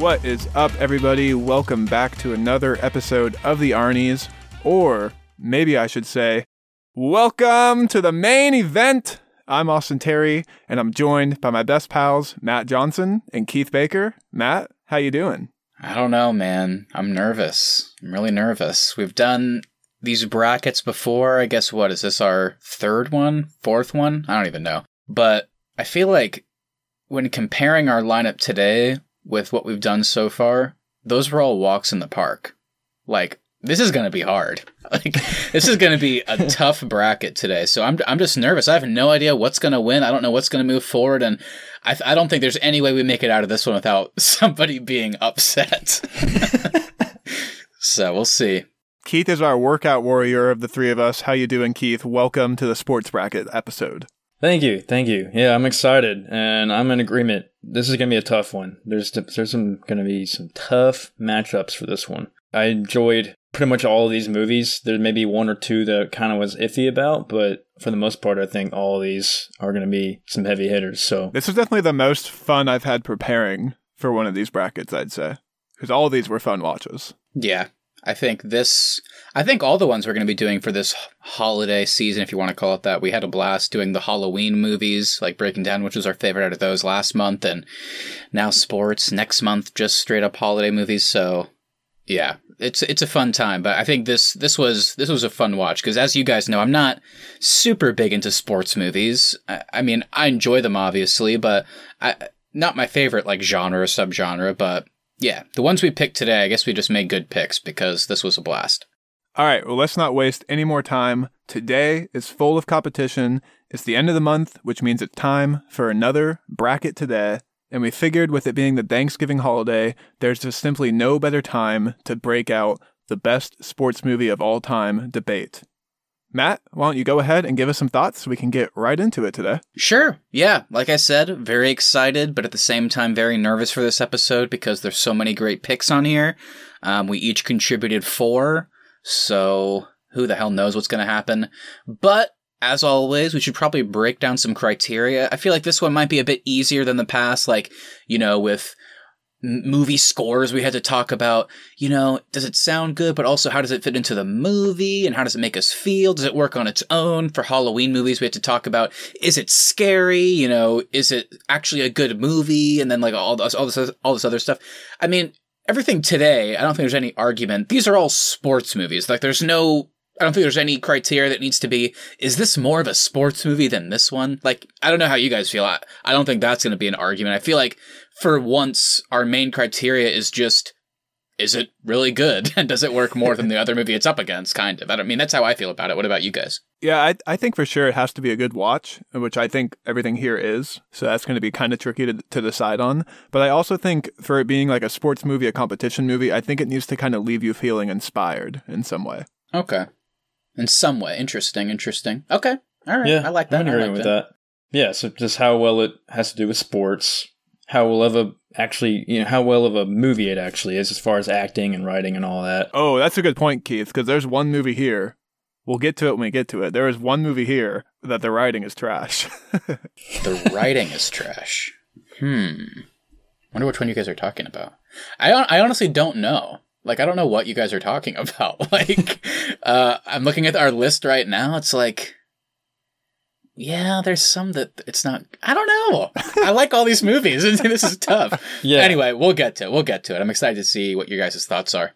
What is up, everybody? Welcome back to another episode of the Arnie's, or maybe I should say, welcome to the main event. I'm Austin Terry, and I'm joined by my best pals, Matt Johnson and Keith Baker. Matt, how you doing? I don't know, man. I'm nervous. I'm really nervous. We've done these brackets before. I guess what is this our third one, fourth one? I don't even know. But I feel like when comparing our lineup today with what we've done so far, those were all walks in the park. Like this is going to be hard. Like this is going to be a tough bracket today. So I'm I'm just nervous. I have no idea what's going to win. I don't know what's going to move forward and I I don't think there's any way we make it out of this one without somebody being upset. so we'll see. Keith is our workout warrior of the three of us. How you doing, Keith? Welcome to the sports bracket episode. Thank you, thank you. Yeah, I'm excited, and I'm in agreement. This is gonna be a tough one. There's there's some gonna be some tough matchups for this one. I enjoyed pretty much all of these movies. There's maybe one or two that kind of was iffy about, but for the most part, I think all of these are going to be some heavy hitters. So this was definitely the most fun I've had preparing for one of these brackets. I'd say because all of these were fun watches. Yeah, I think this. I think all the ones we're going to be doing for this holiday season, if you want to call it that, we had a blast doing the Halloween movies, like breaking down which was our favorite out of those last month, and now sports next month, just straight up holiday movies. So yeah, it's it's a fun time, but I think this this was this was a fun watch because as you guys know, I'm not super big into sports movies. I, I mean, I enjoy them obviously, but I not my favorite like genre or subgenre. But yeah, the ones we picked today, I guess we just made good picks because this was a blast. All right, well, let's not waste any more time. Today is full of competition. It's the end of the month, which means it's time for another bracket today. And we figured with it being the Thanksgiving holiday, there's just simply no better time to break out the best sports movie of all time debate. Matt, why don't you go ahead and give us some thoughts so we can get right into it today? Sure. Yeah. Like I said, very excited, but at the same time, very nervous for this episode because there's so many great picks on here. Um, we each contributed four, so who the hell knows what's going to happen. But as always, we should probably break down some criteria. I feel like this one might be a bit easier than the past, like, you know, with movie scores we had to talk about you know does it sound good but also how does it fit into the movie and how does it make us feel? Does it work on its own? For halloween movies we had to talk about is it scary? You know is it actually a good movie? And then like all this all this all this other stuff. I mean everything today i don't think there's any argument. These are all sports movies. Like there's no I don't think there's any criteria that needs to be, is this more of a sports movie than this one? Like, I don't know how you guys feel. I, I don't think that's going to be an argument. I feel like for once, our main criteria is just, is it really good? And does it work more than the other movie it's up against? Kind of. I don't mean, that's how I feel about it. What about you guys? Yeah, I, I think for sure it has to be a good watch, which I think everything here is. So that's going to be kind of tricky to, to decide on. But I also think for it being like a sports movie, a competition movie, I think it needs to kind of leave you feeling inspired in some way. Okay in some way. Interesting, interesting. Okay, all right. Yeah, I like that. I'm agreeing like with that. that. Yeah, so just how well it has to do with sports, how well of a actually, you know, how well of a movie it actually is as far as acting and writing and all that. Oh, that's a good point, Keith. Because there's one movie here. We'll get to it when we get to it. There is one movie here that the writing is trash. the writing is trash. Hmm. Wonder which one you guys are talking about. I I honestly don't know. Like I don't know what you guys are talking about. like uh I'm looking at our list right now. It's like yeah, there's some that it's not I don't know. I like all these movies. this is tough. Yeah. Anyway, we'll get to it. We'll get to it. I'm excited to see what your guys' thoughts are.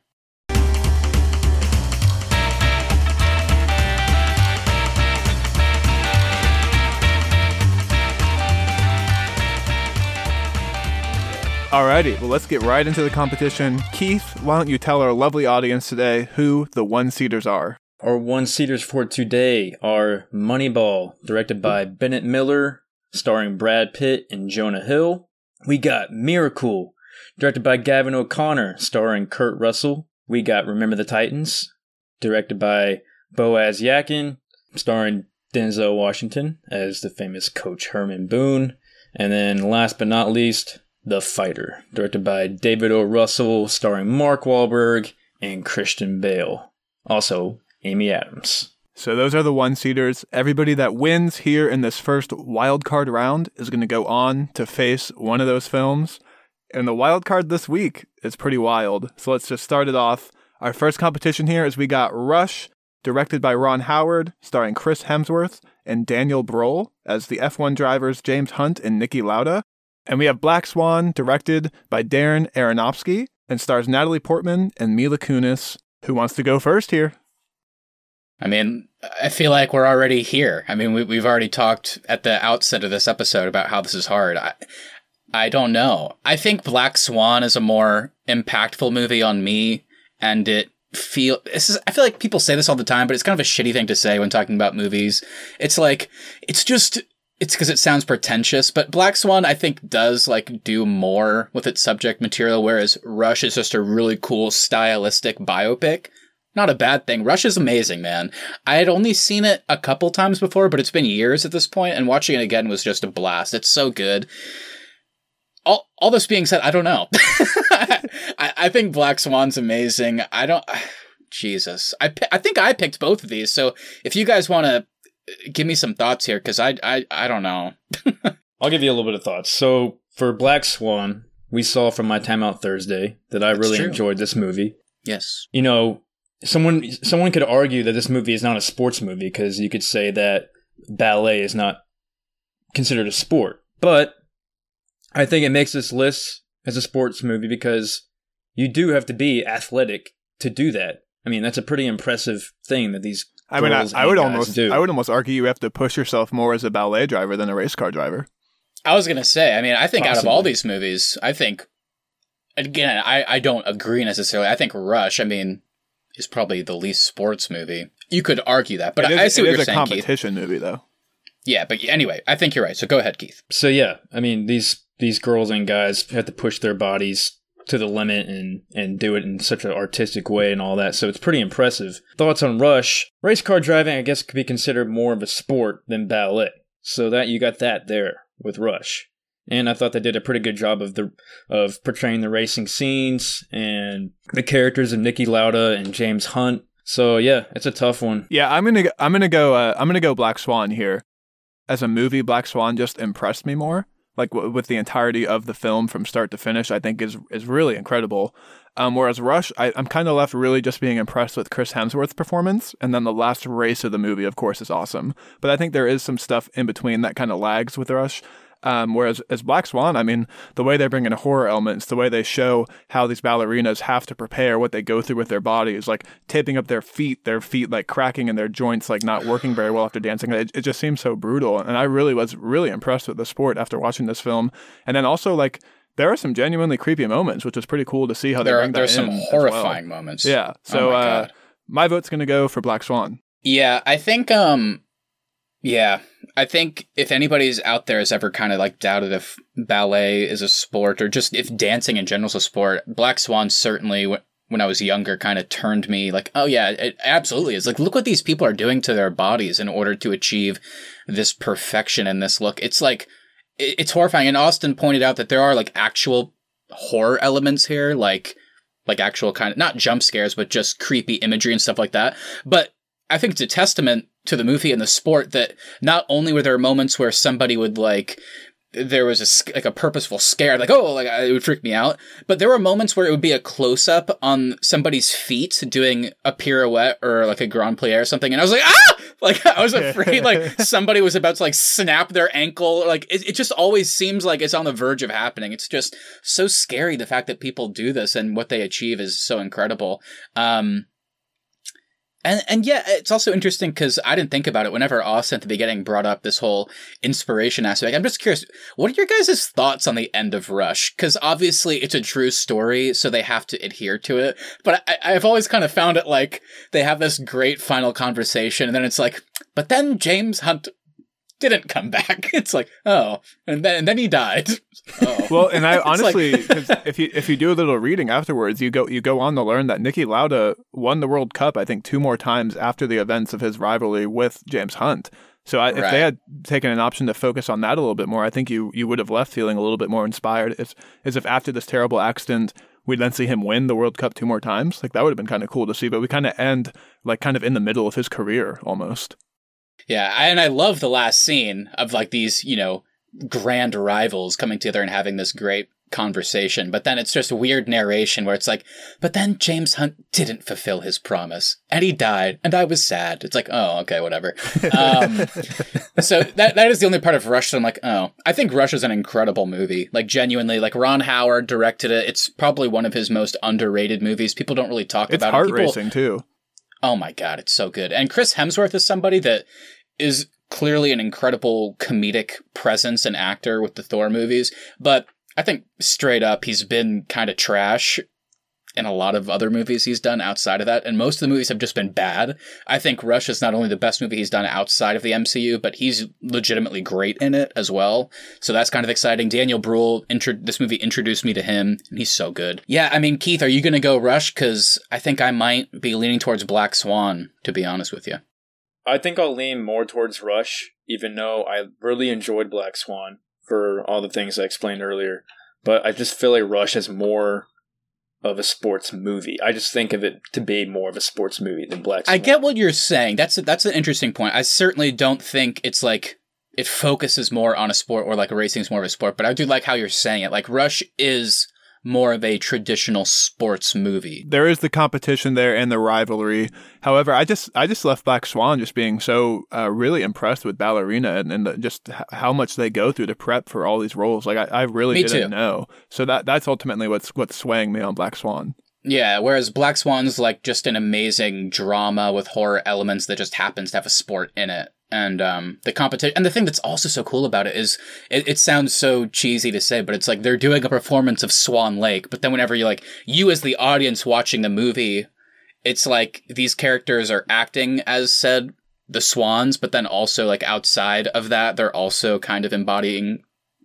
Alrighty, well, let's get right into the competition. Keith, why don't you tell our lovely audience today who the one seaters are? Our one seaters for today are Moneyball, directed by Bennett Miller, starring Brad Pitt and Jonah Hill. We got Miracle, directed by Gavin O'Connor, starring Kurt Russell. We got Remember the Titans, directed by Boaz Yakin, starring Denzel Washington as the famous Coach Herman Boone. And then last but not least, the Fighter, directed by David O. Russell, starring Mark Wahlberg and Christian Bale. Also, Amy Adams. So those are the one seaters. Everybody that wins here in this first wild card round is going to go on to face one of those films. And the wild card this week is pretty wild. So let's just start it off. Our first competition here is we got Rush, directed by Ron Howard, starring Chris Hemsworth and Daniel Bruhl as the F1 drivers James Hunt and Niki Lauda. And we have Black Swan, directed by Darren Aronofsky, and stars Natalie Portman and Mila Kunis. Who wants to go first here? I mean, I feel like we're already here. I mean, we, we've already talked at the outset of this episode about how this is hard. I, I don't know. I think Black Swan is a more impactful movie on me, and it feel this is I feel like people say this all the time, but it's kind of a shitty thing to say when talking about movies. It's like it's just it's because it sounds pretentious, but Black Swan I think does like do more with its subject material, whereas Rush is just a really cool stylistic biopic. Not a bad thing. Rush is amazing, man. I had only seen it a couple times before, but it's been years at this point, and watching it again was just a blast. It's so good all, all this being said, I don't know. I, I think Black Swan's amazing. I don't. Jesus, I I think I picked both of these. So if you guys want to uh, give me some thoughts here, because I I I don't know. I'll give you a little bit of thoughts. So for Black Swan, we saw from my time out Thursday that I really true. enjoyed this movie. Yes. You know, someone someone could argue that this movie is not a sports movie because you could say that ballet is not considered a sport. But I think it makes this list as a sports movie because you do have to be athletic to do that. I mean, that's a pretty impressive thing that these. I mean, I, I would almost, do. I would almost argue you have to push yourself more as a ballet driver than a race car driver. I was gonna say. I mean, I think Possibly. out of all these movies, I think again, I I don't agree necessarily. I think Rush. I mean, is probably the least sports movie. You could argue that, but is, I see what you're saying. It is a competition Keith. movie, though. Yeah, but anyway, I think you're right. So go ahead, Keith. So yeah, I mean these these girls and guys have to push their bodies to the limit and and do it in such an artistic way and all that. So it's pretty impressive. Thoughts on Rush? Race car driving, I guess, could be considered more of a sport than ballet. So that you got that there with Rush. And I thought they did a pretty good job of the of portraying the racing scenes and the characters of Niki Lauda and James Hunt. So yeah, it's a tough one. Yeah, I'm gonna I'm gonna go uh, I'm gonna go Black Swan here. As a movie, Black Swan just impressed me more like w- with the entirety of the film from start to finish, I think is is really incredible. Um, whereas Rush, I, am kind of left really just being impressed with Chris Hemsworth's performance, and then the last race of the movie, of course, is awesome. But I think there is some stuff in between that kind of lags with Rush. Um, whereas as Black Swan, I mean, the way they bring in horror elements, the way they show how these ballerinas have to prepare, what they go through with their bodies, like taping up their feet, their feet like cracking and their joints like not working very well after dancing. It, it just seems so brutal. And I really was really impressed with the sport after watching this film. And then also like there are some genuinely creepy moments, which is pretty cool to see how there they bring There are, There's some horrifying well. moments. Yeah. Oh so oh my, uh, my vote's gonna go for Black Swan. Yeah, I think um yeah, I think if anybody's out there has ever kind of like doubted if ballet is a sport or just if dancing in general is a sport, Black Swan certainly when I was younger kind of turned me like, oh yeah, it absolutely is. Like, look what these people are doing to their bodies in order to achieve this perfection and this look. It's like, it's horrifying. And Austin pointed out that there are like actual horror elements here, like, like actual kind of, not jump scares, but just creepy imagery and stuff like that. But I think it's a testament to the movie and the sport that not only were there moments where somebody would like there was a like a purposeful scare like oh like it would freak me out but there were moments where it would be a close up on somebody's feet doing a pirouette or like a grand plie or something and I was like ah! Like I was afraid like somebody was about to like snap their ankle like it, it just always seems like it's on the verge of happening. It's just so scary the fact that people do this and what they achieve is so incredible. Um and and yeah, it's also interesting because I didn't think about it whenever Austin at the beginning brought up this whole inspiration aspect. I'm just curious, what are your guys' thoughts on the end of Rush? Because obviously it's a true story, so they have to adhere to it. But I, I've always kind of found it like they have this great final conversation, and then it's like, but then James Hunt didn't come back. It's like, oh, and then and then he died. Oh. Well, and I honestly, like... if you if you do a little reading afterwards, you go you go on to learn that Niki Lauda won the World Cup, I think, two more times after the events of his rivalry with James Hunt. So I, if right. they had taken an option to focus on that a little bit more, I think you you would have left feeling a little bit more inspired. As as if after this terrible accident, we'd then see him win the World Cup two more times. Like that would have been kind of cool to see. But we kind of end like kind of in the middle of his career almost. Yeah, and I love the last scene of like these, you know, grand rivals coming together and having this great conversation, but then it's just weird narration where it's like, but then James Hunt didn't fulfill his promise and he died and I was sad. It's like, oh, okay, whatever. Um, so that, that is the only part of Rush that I'm like, oh, I think Rush is an incredible movie. Like genuinely, like Ron Howard directed it. It's probably one of his most underrated movies. People don't really talk It's about heart it. People, racing too. Oh my god, it's so good. And Chris Hemsworth is somebody that is clearly an incredible comedic presence and actor with the Thor movies, but I think straight up he's been kind of trash in a lot of other movies he's done outside of that, and most of the movies have just been bad. I think Rush is not only the best movie he's done outside of the MCU, but he's legitimately great in it as well. So that's kind of exciting. Daniel Bruhl, intro- this movie introduced me to him, and he's so good. Yeah, I mean, Keith, are you going to go Rush? Because I think I might be leaning towards Black Swan, to be honest with you. I think I'll lean more towards Rush, even though I really enjoyed Black Swan for all the things I explained earlier. But I just feel like Rush has more of a sports movie. I just think of it to be more of a sports movie than Black Swan. I get what you're saying. That's a, that's an interesting point. I certainly don't think it's like it focuses more on a sport or like racing is more of a sport, but I do like how you're saying it. Like Rush is more of a traditional sports movie. There is the competition there and the rivalry. However, I just I just left Black Swan just being so uh, really impressed with Ballerina and, and the, just how much they go through to prep for all these roles. Like I, I really Me didn't too. know. So that that's ultimately what's what's swaying me on Black Swan. Yeah, whereas Black Swan's like just an amazing drama with horror elements that just happens to have a sport in it. And um, the competition, and the thing that's also so cool about it is, it, it sounds so cheesy to say, but it's like they're doing a performance of Swan Lake. But then whenever you like you as the audience watching the movie, it's like these characters are acting as said the swans, but then also like outside of that, they're also kind of embodying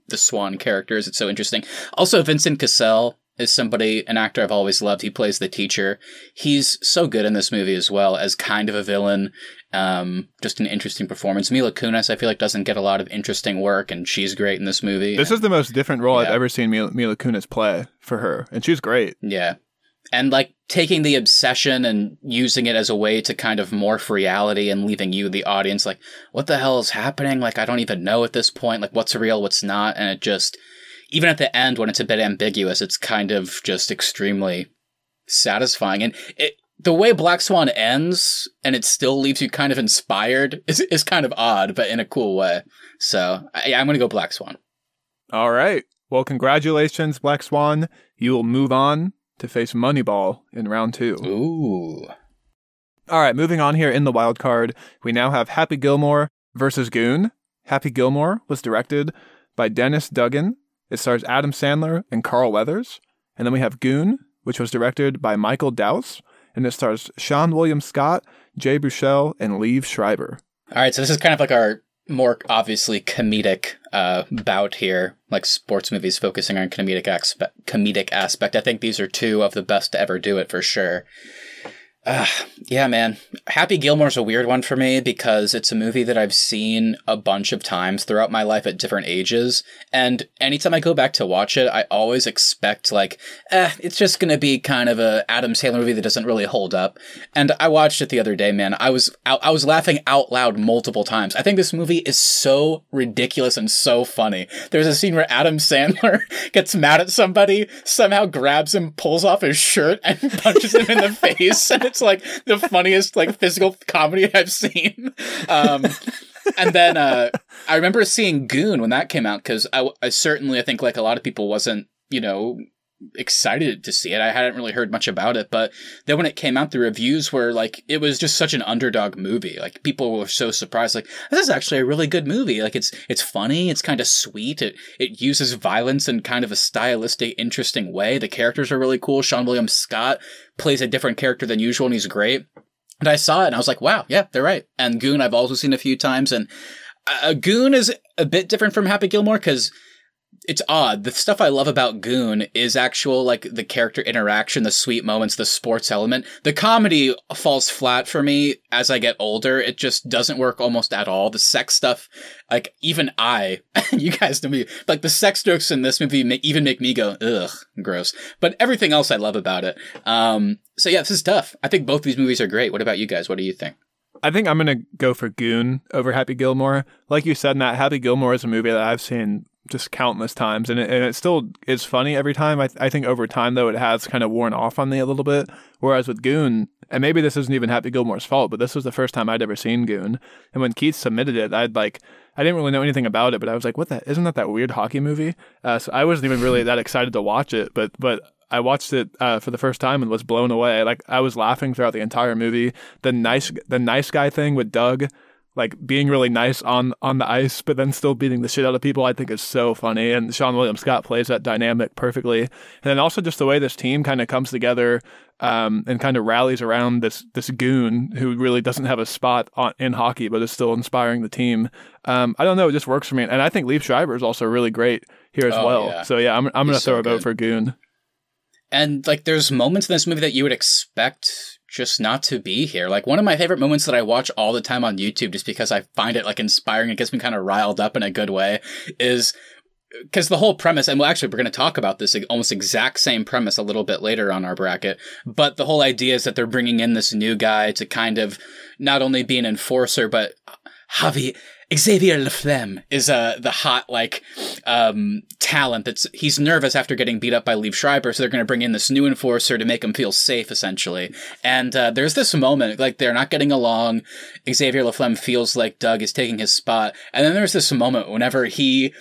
the swan characters. It's so interesting. Also, Vincent Cassel is somebody, an actor I've always loved. He plays the teacher. He's so good in this movie as well as kind of a villain. Um, just an interesting performance. Mila Kunis, I feel like, doesn't get a lot of interesting work, and she's great in this movie. This is the most different role I've ever seen Mila, Mila Kunis play for her, and she's great. Yeah. And like taking the obsession and using it as a way to kind of morph reality and leaving you, the audience, like, what the hell is happening? Like, I don't even know at this point, like, what's real, what's not. And it just, even at the end when it's a bit ambiguous, it's kind of just extremely satisfying. And it, the way Black Swan ends and it still leaves you kind of inspired is, is kind of odd, but in a cool way. So I, I'm going to go Black Swan. All right. Well, congratulations, Black Swan. You will move on to face Moneyball in round two. Ooh. All right, moving on here in the wild card, we now have Happy Gilmore versus Goon. Happy Gilmore was directed by Dennis Dugan. It stars Adam Sandler and Carl Weathers. And then we have Goon, which was directed by Michael Dowse, and it stars Seann William Scott, Jay Baruchel, and Liev Schreiber. All right, so this is kind of like our more obviously comedic uh, bout here, like sports movies focusing on comedic aspect. Comedic aspect. I think these are two of the best to ever do it for sure. Uh, yeah, man. Happy Gilmore's a weird one for me because it's a movie that I've seen a bunch of times throughout my life at different ages. And anytime I go back to watch it, I always expect, like, eh, it's just going to be kind of a Adam Sandler movie that doesn't really hold up. And I watched it the other day, man. I was, I, I was laughing out loud multiple times. I think this movie is so ridiculous and so funny. There's a scene where Adam Sandler gets mad at somebody, somehow grabs him, pulls off his shirt, and punches him in the face. It's like the funniest, like, physical comedy I've seen. Um, and then uh, I remember seeing Goon when that came out because I, I certainly, I think, like a lot of people, wasn't, you know, excited to see it. I hadn't really heard much about it, but then when it came out, the reviews were like, it was just such an underdog movie. Like people were so surprised, like this is actually a really good movie. Like it's it's funny, it's kind of sweet. It it uses violence in kind of a stylistic, interesting way. The characters are really cool. Seann William Scott plays a different character than usual, and he's great. And I saw it, and I was like, wow, yeah, they're right. And Goon, I've also seen a few times, and uh, Goon is a bit different from Happy Gilmore because it's odd. The stuff I love about Goon is actual like the character interaction, the sweet moments, the sports element. The comedy falls flat for me as I get older. It just doesn't work almost at all. The sex stuff, like even I, you guys know me, like the sex jokes in this movie even make me go ugh, gross. But everything else I love about it. Um, so yeah, this is tough. I think both these movies are great. What about you guys? What do you think? I think I'm to go for Goon over Happy Gilmore. Like you said, Matt, Happy Gilmore is a movie that I've seen just countless times, and it, and it still is funny every time. I, I think over time though, it has kind of worn off on me a little bit. Whereas with Goon, and maybe this isn't even Happy Gilmore's fault, but this was the first time I'd ever seen Goon. And when Keith submitted it, I'd like I didn't really know anything about it, but I was like, "What the? Isn't that that weird hockey movie?" Uh, so I wasn't even really that excited to watch it, but but I watched it uh, for the first time and was blown away. Like I was laughing throughout the entire movie. The nice the nice guy thing with Doug like being really nice on on the ice, but then still beating the shit out of people, I think is so funny. And Seann William Scott plays that dynamic perfectly. And then also just the way this team kind of comes together um, and kind of rallies around this this goon who really doesn't have a spot on, in hockey, but is still inspiring the team. Um, I don't know, it just works for me. And I think Liev Schreiber is also really great here as Oh, well. yeah. So yeah, I'm I'm gonna throw a vote for Goon. And like, there's moments in this movie that you would expect just not to be here. Like one of my favorite moments that I watch all the time on YouTube, just because I find it like inspiring, it gets me kind of riled up in a good way, is because the whole premise, and well, actually, we're going to talk about this almost exact same premise a little bit later on our bracket. But the whole idea is that they're bringing in this new guy to kind of not only be an enforcer, but uh, Javi Xavier Laflamme is uh the hot like um talent that's he's nervous after getting beat up by Liev Schreiber, so they're gonna bring in this new enforcer to make him feel safe essentially. And uh, there's this moment like they're not getting along. Xavier Laflamme feels like Doug is taking his spot, and then there's this moment whenever he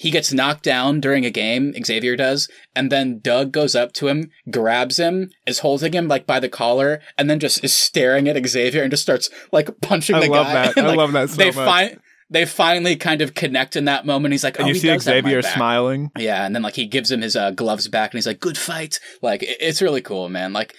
he gets knocked down during a game, Xavier does, and then Doug goes up to him, grabs him, is holding him like by the collar, and then just is staring at Xavier and just starts like punching I the love that. I like, love that so they much. Fi- they finally kind of connect in that moment. He's like, And oh, you see Xavier smiling. Yeah, and then like he gives him his uh, gloves back, and he's like, "Good fight!" Like it- it's really cool, man. Like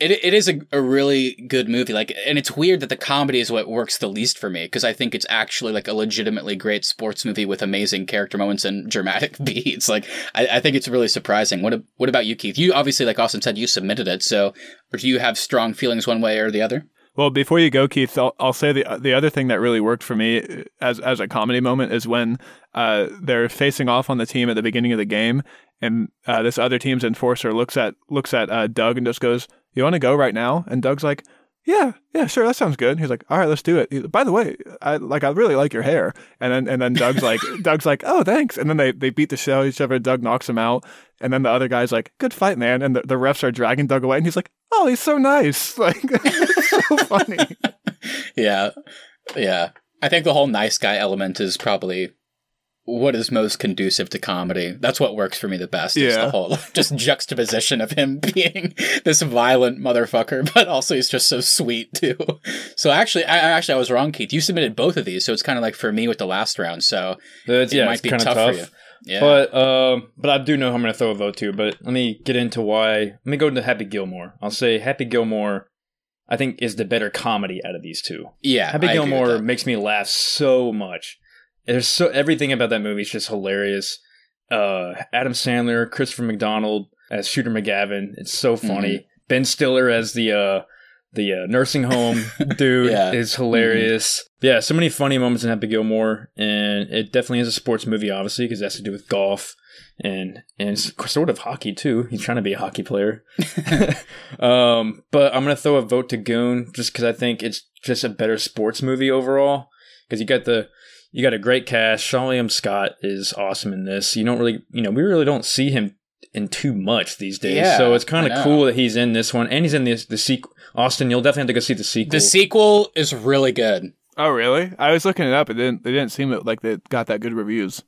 it it is a, a really good movie. Like, and it's weird that the comedy is what works the least for me because I think it's actually like a legitimately great sports movie with amazing character moments and dramatic beats. Like, I, I think it's really surprising. What what about you, Keith? You obviously, like Austin said, you submitted it. So, or do you have strong feelings one way or the other? Well, before you go, Keith, I'll, I'll say the the other thing that really worked for me uh, as as a comedy moment is when uh, they're facing off on the team at the beginning of the game, and uh, this other team's enforcer looks at looks at uh, Doug and just goes, "You want to go right now?" And Doug's like, "Yeah, yeah, sure, that sounds good." He's like, "All right, let's do it." He- By the way, I like I really like your hair, and then and then Doug's like, Doug's like, "Oh, thanks," and then they they beat the shit out of each other. Doug knocks him out, and then the other guy's like, "Good fight, man," and the, the refs are dragging Doug away, and he's like, "Oh, he's so nice," like it's so funny. Yeah, yeah. I think the whole nice guy element is probably what is most conducive to comedy. That's what works for me the best. Is Yeah. the whole just juxtaposition of him being this violent motherfucker, but also he's just so sweet too. So actually, I, actually I was wrong, Keith. You submitted both of these, so it's kind of like for me with the last round. So That's, it yeah, might be tough, tough. for you. Yeah, But um, but I do know who I'm going to throw a vote to. But let me get into why. Let me go into Happy Gilmore. I'll say Happy Gilmore. I think is the better comedy out of these two. yeah. Happy I Gilmore makes me laugh so much. There's so everything about that movie is just hilarious. Uh, Adam Sandler, Christopher McDonald as Shooter McGavin. It's so funny. Mm-hmm. Ben Stiller as the uh, the uh, nursing home dude Yeah. Mm-hmm. is hilarious. Yeah, so many funny moments in Happy Gilmore, and it definitely is a sports movie, obviously, because it has to do with golf and and sort of hockey too. He's trying to be a hockey player. um, but I'm gonna throw a vote to Goon just because I think it's just a better sports movie overall. Because you got the you got a great cast. Seann William Scott is awesome in this. You don't really, you know, we really don't see him in too much these days. Yeah, so it's kind of cool that he's in this one, and he's in this the sequel. Austin, you'll definitely have to go see the sequel. the sequel is really good. Oh, really? I was looking it up. It didn't. It didn't seem like they got that good reviews.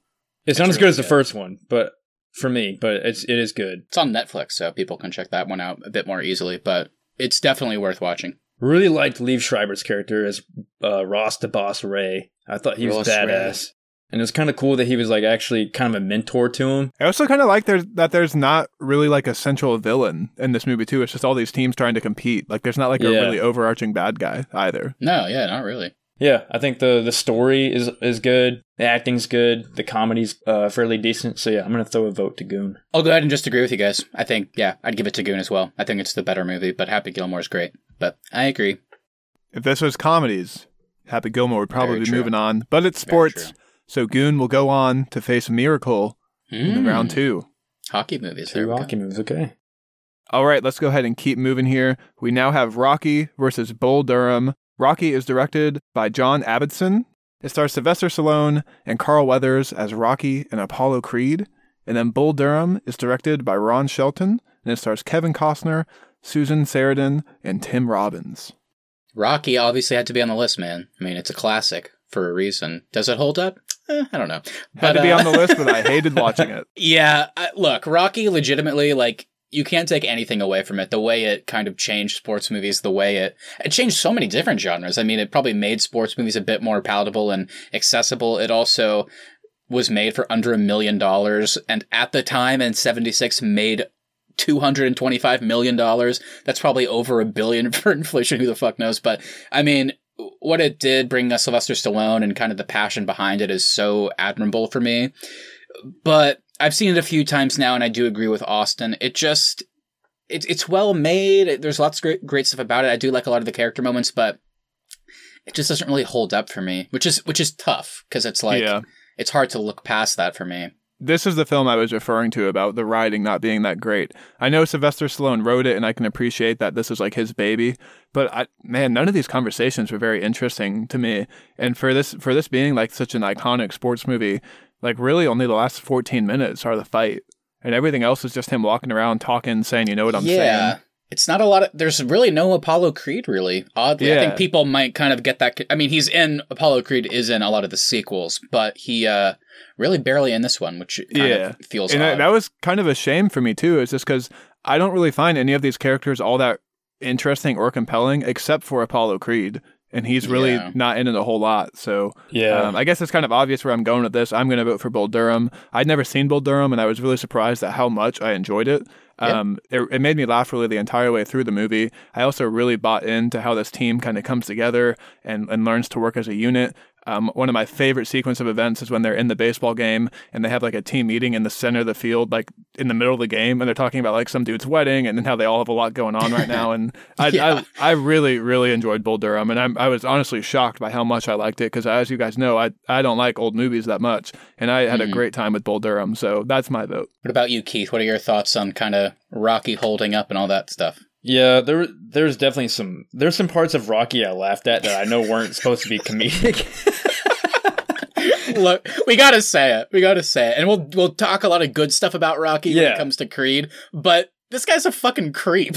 it's not It's as good as the good. first one, but for me, but it's it is good. It's on Netflix, so people can check that one out a bit more easily. But it's definitely worth watching. Really liked Liev Schreiber's character as uh, Ross the Boss Ray. I thought he was Ross badass. And it was kind of cool that he was like actually kind of a mentor to him. I also kind of like there's that there's not really like a central villain in this movie too. It's just all these teams trying to compete. Like there's not like a really overarching bad guy either. No, yeah, not really. Yeah, I think the the story is is good. The acting's good. The comedy's uh, fairly decent. So yeah, I'm gonna throw a vote to Goon. I'll go ahead and just agree with you guys. I think, yeah, I'd give it to Goon as well. I think it's the better movie, but Happy Gilmore is great. But I agree. If this was comedies, Happy Gilmore would probably Very be true. moving on. But it's Very sports, true. so Goon will go on to face Miracle in Mm. round two. Hockey movies. There Two we go. hockey movies. Okay. All right, let's go ahead and keep moving here. We now have Rocky versus Bull Durham. Rocky is directed by John Avildsen. It stars Sylvester Stallone and Carl Weathers as Rocky and Apollo Creed. And then Bull Durham is directed by Ron Shelton, and it stars Kevin Costner, Susan Sarandon, and Tim Robbins. Rocky obviously had to be on the list, man. I mean, it's a classic for a reason. Does it hold up? Eh, I don't know. Had to be uh, on the list, but I hated watching it. Yeah, I, look, Rocky legitimately like you can't take anything away from it. The way it kind of changed sports movies, the way it it changed so many different genres. I mean, it probably made sports movies a bit more palatable and accessible. It also was made for under a million dollars and at the time in 76 made 225 million dollars. That's probably over a billion for inflation, who the fuck knows, but I mean, what it did bring Sylvester Stallone and kind of the passion behind it is so admirable for me. But I've seen it a few times now, and I do agree with Austin. It just it's it's well made. There's lots of great great stuff about it. I do like a lot of the character moments, but it just doesn't really hold up for me, which is which is tough because it's like yeah. it's hard to look past that for me. This is the film I was referring to about the writing not being that great. I know Sylvester Stallone wrote it, and I can appreciate that this is like his baby. But I, man, none of these conversations were very interesting to me. And for this, for this being like such an iconic sports movie, like really only the last fourteen minutes are the fight, and everything else is just him walking around talking, saying, "You know what I'm yeah. saying." It's not a lot of. There's really no Apollo Creed, really. Oddly, I think people might kind of get that. I mean, he's in Apollo Creed is in a lot of the sequels, but he uh really barely in this one, which kind Yeah. of feels and that, odd. that was kind of a shame for me too. Is just because I don't really find any of these characters all that interesting or compelling, except for Apollo Creed, and he's really Yeah. not in it a whole lot. So Yeah. um, I guess it's kind of obvious where I'm going with this. I'm going to vote for Bull Durham. I'd never seen Bull Durham, and I was really surprised at how much I enjoyed it. Um, it, it made me laugh really the entire way through the movie. I also really bought into how this team kind of comes together and, and learns to work as a unit. Um, one of my favorite sequence of events is when they're in the baseball game and they have like a team meeting in the center of the field, like in the middle of the game, and they're talking about like some dude's wedding and then how they all have a lot going on right now. And I, Yeah. I, I really, really enjoyed Bull Durham, and I'm, I was honestly shocked by how much I liked it because, as you guys know, I, I don't like old movies that much, and I had a Mhm. great time with Bull Durham, so that's my vote. what about you, Keith? What are your thoughts on kind of Rocky holding up and all that stuff? Yeah, there there's definitely some there's some parts of Rocky I laughed at that I know weren't supposed to be comedic. Look, we gotta say it. We gotta say it, and we'll we'll talk a lot of good stuff about Rocky when it comes to Creed. But this guy's a fucking creep.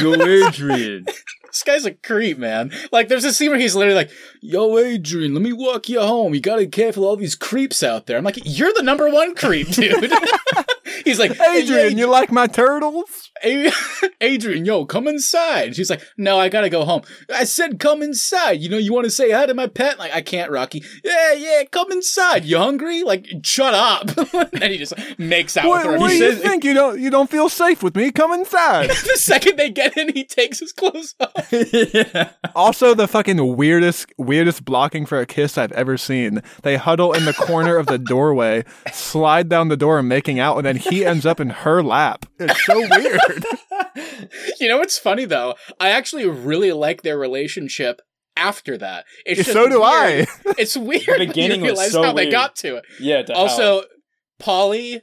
Yo, Adrian. this guy's a creep, man. Like, there's a scene where he's literally like, "Yo, Adrian, let me walk you home. You gotta be careful of all these creeps out there." I'm like, "You're the number one creep, dude." he's like, "Hey, Adrian, you like my turtles? Adrian, yo, come inside. She's like, no, I gotta go home. I said, come inside. You know, you want to say hi to my pet? Like, I can't, Rocky. Yeah, yeah, come inside. You hungry? Like, shut up. and he just makes out What, with her. what He do you says- think? You don't you don't feel safe with me? Come inside. the second they get in, he takes his clothes off. yeah. also, the fucking weirdest weirdest blocking for a kiss I've ever seen. They huddle in the corner of the doorway, slide down the door, and making out, and then he ends up in her lap. It's so weird. You know what's funny though? I actually really like their relationship after that. It's so do weird. I. It's weird. The when beginning you was realize so how they got to it. Yeah. to Also, Paulie,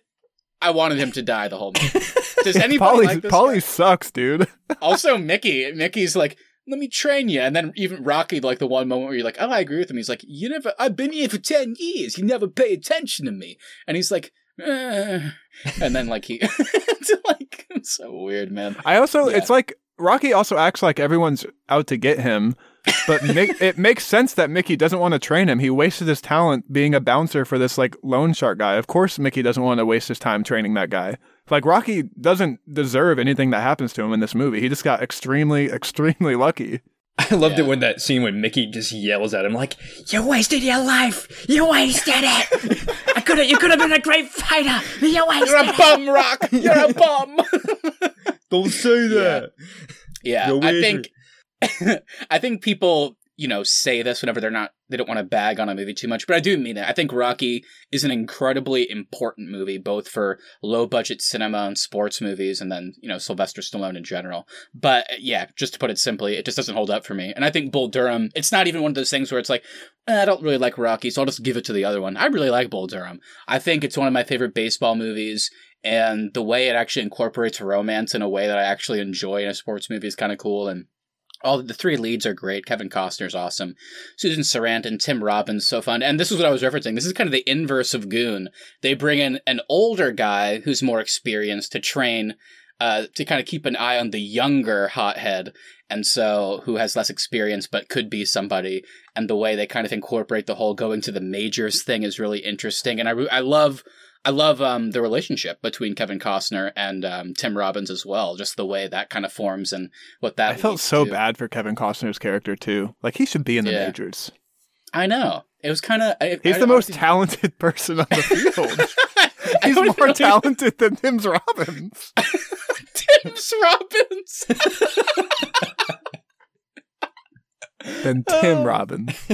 I wanted him to die the whole movie. Does anybody Paulie like this? Paulie guy? sucks, dude. Also, Mickey. Mickey's like, let me train you. And then even Rocky, like the one moment where you're like, oh, I agree with him. He's like, you never, I've been here for 10 years. You never pay attention to me. And he's like, eh. and then like he, it's like, it's so weird, man. I also Yeah. it's like Rocky also acts like everyone's out to get him. But Mick, it makes sense that Mickey doesn't want to train him. He wasted his talent being a bouncer for this like loan shark guy. Of course, Mickey doesn't want to waste his time training that guy. Like Rocky doesn't deserve anything that happens to him in this movie. He just got extremely, extremely lucky. I loved Yeah. it when that scene when Mickey just yells at him like, "You wasted your life. You wasted it. I could have. You could have been a great fighter. You wasted You're a bum, Rock. You're a bum. Don't say that. Yeah, Yo, I think I think people, you know, say this whenever they're not they don't want to bag on a movie too much, but I do mean it. I think Rocky is an incredibly important movie both for low budget cinema and sports movies and then, you know, Sylvester Stallone in general. But yeah, just to put it simply, it just doesn't hold up for me. And I think Bull Durham, it's not even one of those things where it's like, eh, I don't really like Rocky, so I'll just give it to the other one. I really like Bull Durham. I think it's one of my favorite baseball movies and the way it actually incorporates romance in a way that I actually enjoy in a sports movie is kind of cool and all the three leads are great. Kevin Costner's awesome. Susan Sarandon, Tim Robbins, so fun. And this is what I was referencing. This is kind of the inverse of Goon. They bring in an older guy who's more experienced to train, uh, to kind of keep an eye on the younger hothead, and so who has less experience but could be somebody. And the way they kind of incorporate the whole going to the majors thing is really interesting. And I I love I love um, the relationship between Kevin Costner and um, Tim Robbins as well. Just the way that kind of forms and what that. I felt so to. bad for Kevin Costner's character too. Like he should be in the Yeah. majors. I know it was kind of. He's the most talented person on the field. He's more know- talented than Tim's Robbins. Tim's Robbins. Than Tim Robbins.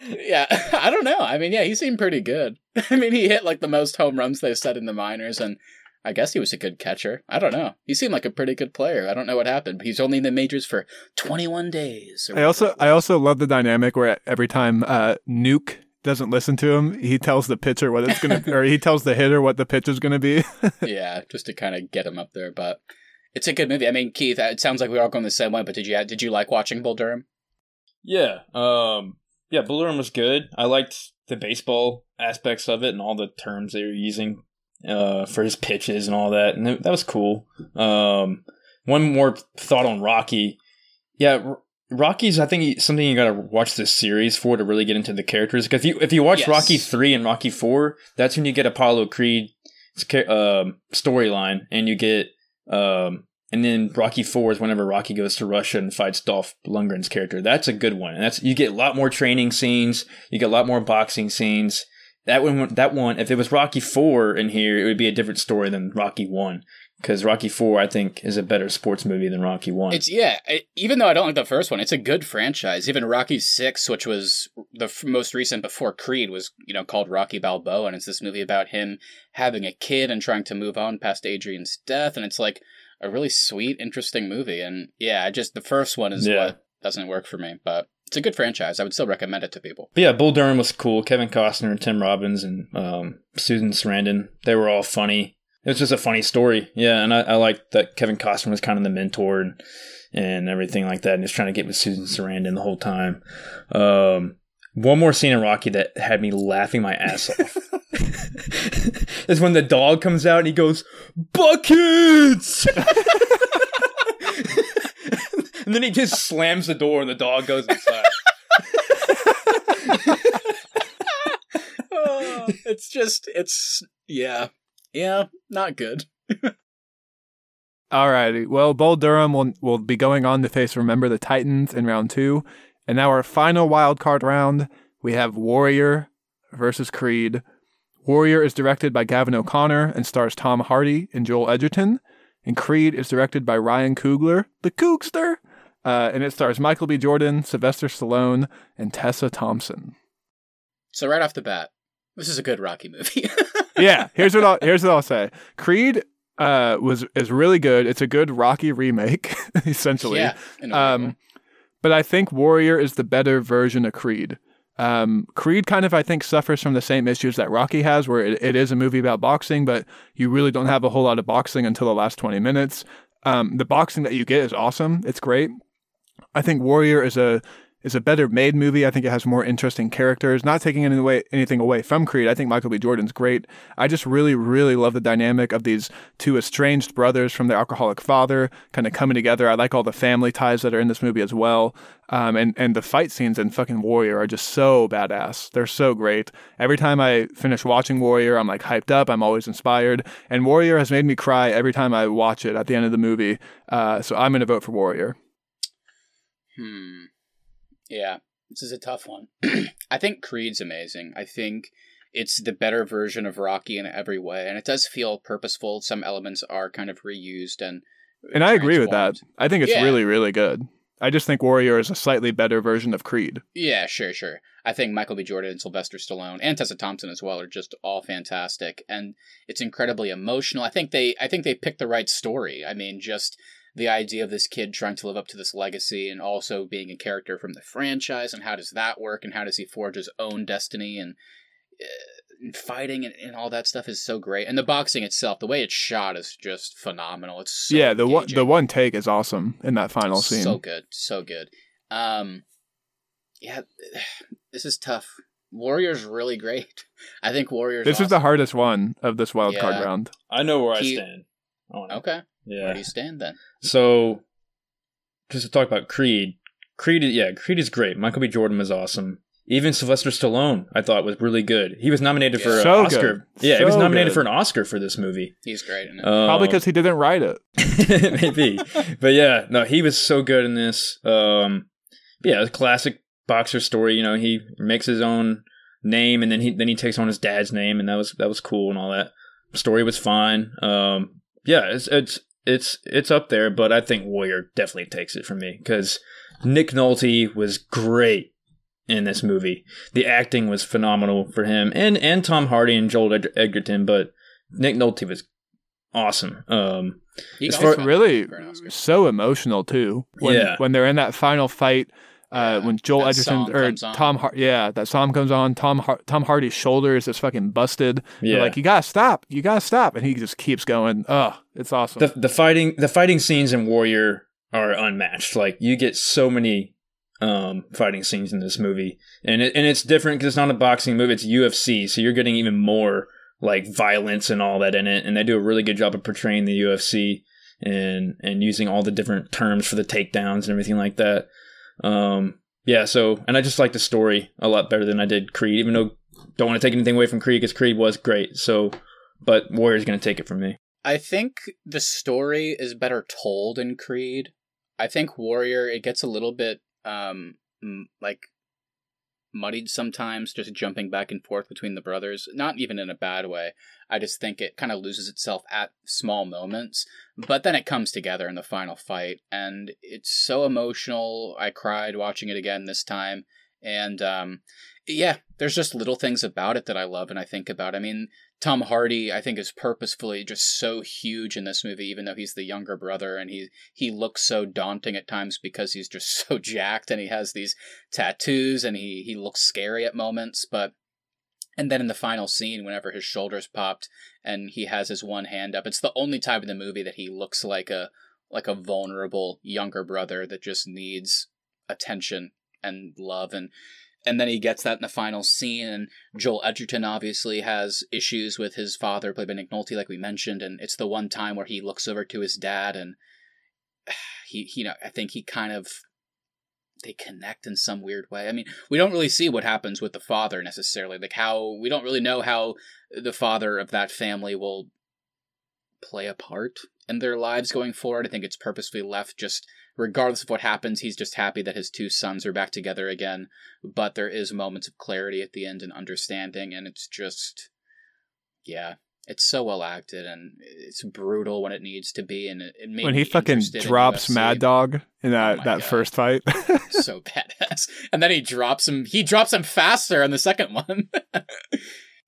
yeah, I don't know. I mean, yeah, he seemed pretty good. I mean, he hit like the most home runs they said in the minors, and I guess he was a good catcher. I don't know. He seemed like a pretty good player. I don't know what happened, but he's only in the majors for 21 days. I also. I also love the dynamic where every time uh, Nuke doesn't listen to him, he tells the pitcher what it's gonna or he tells the hitter what the pitch is gonna be. yeah, just to kind of get him up there. But it's a good movie. I mean, Keith, it sounds like we're all going the same way. But did you did you like watching Bull Durham? Yeah. Um. Yeah. Bull Durham was good. I liked the baseball aspects of it and all the terms they were using uh, for his pitches and all that, and that was cool. Um. One more thought on Rocky. Yeah. R- Rocky's, I think, something you got to watch this series for to really get into the characters. Because if you if you watch Yes. Rocky three and Rocky four, that's when you get Apollo Creed um, storyline, and you get um, and then Rocky Four is whenever Rocky goes to Russia and fights Dolph Lundgren's character. That's a good one, and that's you get a lot more training scenes, you get a lot more boxing scenes. That one, that one, if it was Rocky Four in here, it would be a different story than Rocky One, because Rocky Four, I think, is a better sports movie than Rocky One. It's yeah. It, even though I don't like the first one, it's a good franchise. Even Rocky Six, which was the f- most recent before Creed, was you know called Rocky Balboa, and it's this movie about him having a kid and trying to move on past Adrian's death, and it's like a really sweet, interesting movie. And yeah, I just the first one is Yeah. what doesn't work for me, but it's a good franchise. I would still recommend it to people. But yeah, Bull Durham was cool. Kevin Costner and Tim Robbins and um, Susan Sarandon, they were all funny. It was just a funny story. Yeah, and I, I liked that Kevin Costner was kind of the mentor and, and everything like that, and just trying to get with Susan Sarandon the whole time. Um, one more scene in Rocky that had me laughing my ass off is when the dog comes out and he goes, Buckets! and then he just slams the door and the dog goes inside. Oh, it's just it's yeah yeah not good. Alrighty. Well, Bull Durham will will be going on to face Remember the Titans in round two, and now our final wild card round. We have Warrior versus Creed. Warrior is directed by Gavin O'Connor and stars Tom Hardy and Joel Edgerton, and Creed is directed by Ryan Coogler, the Coogster, uh, and it stars Michael B. Jordan, Sylvester Stallone, and Tessa Thompson. So right off the bat, this is a good Rocky movie. yeah, here's what I'll here's what I'll say. Creed uh, was is really good. It's a good Rocky remake, essentially. yeah. in a weird way. Um, but I think Warrior is the better version of Creed. Um, Creed kind of, I think, suffers from the same issues that Rocky has, where it, it is a movie about boxing, but you really don't have a whole lot of boxing until the last 20 minutes. Um, the boxing that you get is awesome. It's great. I think Warrior is a is a better made movie. I think it has more interesting characters. Not taking any away, anything away from Creed. I think Michael B. Jordan's great. I just really, really love the dynamic of these two estranged brothers from their alcoholic father kind of coming together. I like all the family ties that are in this movie as well. Um, and and the fight scenes in fucking Warrior are just so badass. They're so great. Every time I finish watching Warrior, I'm like hyped up. I'm always inspired. And Warrior has made me cry every time I watch it at the end of the movie. Uh, so I'm gonna vote for Warrior. Hmm. Yeah, this is a tough one. I think Creed's amazing. I think it's the better version of Rocky in every way, and it does feel purposeful. Some elements are kind of reused and. Uh, and I agree with that. I think it's Yeah. really, really good. I just think Warrior is a slightly better version of Creed. Yeah, sure, sure. I think Michael B. Jordan and Sylvester Stallone and Tessa Thompson as well are just all fantastic, and it's incredibly emotional. I think they, I think they picked the right story. I mean, just the idea of this kid trying to live up to this legacy and also being a character from the franchise, and how does that work, and how does he forge his own destiny, and uh, and fighting and, and all that stuff is so great. And the boxing itself, the way it's shot is just phenomenal. It's so yeah, the one the one take is awesome in that final scene. So good, so good. Um, yeah, this is tough. Warrior's really great. I think Warrior's. this is the hardest one of this wild card round. I know where He- I stand. on it. okay. Where do you stand then? So, just to talk about Creed, Creed, yeah, Creed is great. Michael B. Jordan was awesome. Even Sylvester Stallone, I thought was really good. He was nominated for an So Oscar. good. Yeah, he was nominated good. for an Oscar for this movie. He's great in it. Um, Probably because he didn't write it. maybe, but yeah, no, he was so good in this. Um, yeah, a classic boxer story. You know, he makes his own name, and then he then he takes on his dad's name, and that was that was cool and all that. Story was fine. Um, yeah, it's it's it's it's up there, but I think Warrior definitely takes it from me because Nick Nolte was great in this movie. The acting was phenomenal for him, and and Tom Hardy and Joel Ed- Edgerton, but Nick Nolte was awesome. Um, He as also far- got really for an Oscar. so emotional too. When, Yeah. when they're in that final fight, uh, Yeah, when Joel Edgerton or. Tom, Har- yeah, that song comes on. Tom Har- Tom Hardy's shoulder is just fucking busted. They're Yeah. like you gotta stop, you gotta stop, and he just keeps going. Oh, it's awesome. the the fighting the fighting scenes in Warrior are unmatched. Like you get so many um, fighting scenes in this movie, and it, and it's different because it's not a boxing movie; it's UFC, so you're getting even more like violence and all that in it. And they do a really good job of portraying the UFC and and using all the different terms for the takedowns and everything like that. Um, yeah, so and I just like the story a lot better than I did Creed, even though don't want to take anything away from Creed because Creed was great. So, but Warrior's gonna take it from me. I think the story is better told in Creed. I think Warrior it gets a little bit um like muddied sometimes just jumping back and forth between the brothers not even in a bad way. I just think it kind of loses itself at small moments but then it comes together in the final fight and it's so emotional. I cried watching it again this time and um yeah there's just little things about it that i love and i think about. I mean Tom Hardy, I think, is purposefully just so huge in this movie, even though he's the younger brother, and he he looks so daunting at times because he's just so jacked and he has these tattoos and he he looks scary at moments. But and then in the final scene, whenever his shoulders popped and he has his one hand up, it's the only time in the movie that he looks like a like a vulnerable younger brother that just needs attention and love and and then he gets that in the final scene and Joel Edgerton obviously has issues with his father, played by Nick Nolte, like we mentioned, and it's the one time where he looks over to his dad and he, you know, I think he kind of they connect in some weird way. I mean, we don't really see what happens with the father necessarily, like how we don't really know how the father of that family will play a part in their lives going forward. I think it's purposefully left just regardless of what happens, he's just happy that his two sons are back together again. But there is moments of clarity at the end and understanding, and it's just, yeah, it's so well acted and it's brutal when it needs to be. And it, it when he fucking drops Mad Dog in that, oh my that God. first fight. so badass. And then he drops him. He drops him faster on the second one.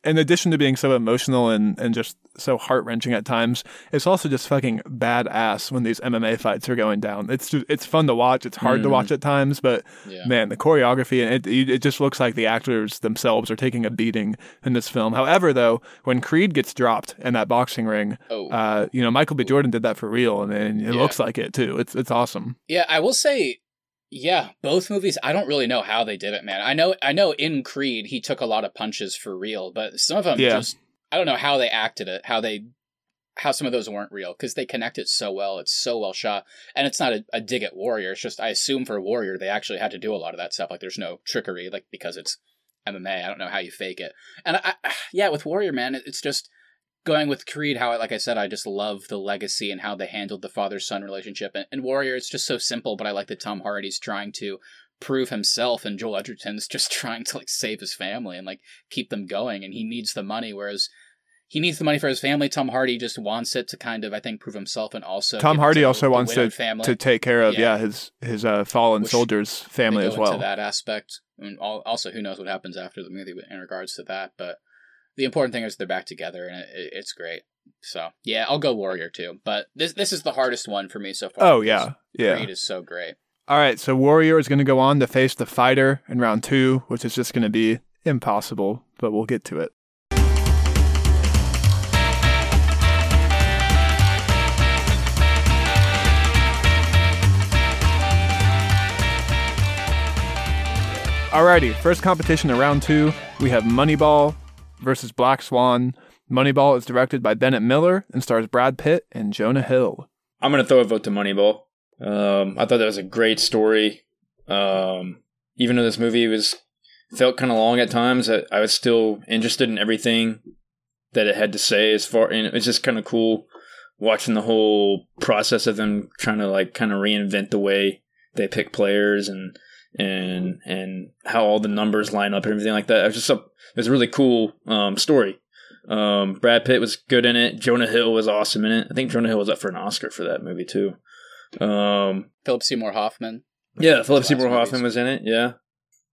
in addition to being so emotional and, and just so heart wrenching at times, it's also just fucking badass when these MMA fights are going down. It's just, it's fun to watch. It's hard to Mhm. watch at times, but yeah. man, the choreography and it, it just looks like the actors themselves are taking a beating in this film. However, though, when Creed gets dropped in that boxing ring, Oh, uh, you know Michael B. Jordan did that for real, and, and it Yeah. looks like it too. It's it's awesome. Yeah, I will say, yeah, both movies. I don't really know how they did it, man. I know, I know, in Creed he took a lot of punches for real, but some of them Yeah. just, I don't know how they acted it, how they, how some of those weren't real because they connect it so well. It's so well shot, and it's not a, a dig at Warrior. It's just I assume for Warrior they actually had to do a lot of that stuff. Like there's no trickery, like because it's MMA. I don't know how you fake it, and I, yeah, with Warrior, man, it- it's just going with Creed, how, like I said, I just love the legacy and how they handled the father son relationship. And, and Warrior, it's just so simple, but I like that Tom Hardy's trying to prove himself, and Joel Edgerton's just trying to like save his family and like keep them going. And he needs the money, whereas he needs the money for his family. Tom Hardy just wants it to kind of, I think, prove himself and also Tom Hardy also wants to family. to take care of Yeah. yeah, his his uh, fallen Which soldiers' family as well. That aspect, and al- also who knows what happens after the movie in regards to that. But the important thing is they're back together and it, it's great. So yeah, I'll go Warrior too. But this this is the hardest one for me so far. Oh yeah, yeah. Creed is so great. All right, so Warrior is going to go on to face the Fighter in round two, which is just going to be impossible, but we'll get to it. Alrighty, first competition of round two, we have Moneyball versus Black Swan. Moneyball is directed by Bennett Miller and stars Brad Pitt and Jonah Hill. I'm gonna throw a vote to Moneyball. Um, I thought that was a great story. Um, even though this movie was felt kind of long at times, I, I was still interested in everything that it had to say. As far and it's just kind of cool watching the whole process of them trying to like kind of reinvent the way they pick players and and and how all the numbers line up and everything like that. It was just a it was a really cool um, story. Um, Brad Pitt was good in it. Jonah Hill was awesome in it. I think Jonah Hill was up for an Oscar for that movie too. Um, Philip Seymour Hoffman. yeah, Philip Seymour movies. Hoffman was in it. Yeah.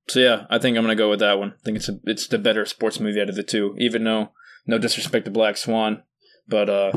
So yeah, I think I'm gonna go with that one. I think it's a, it's the better sports movie out of the two. Even though no disrespect to Black Swan, but uh,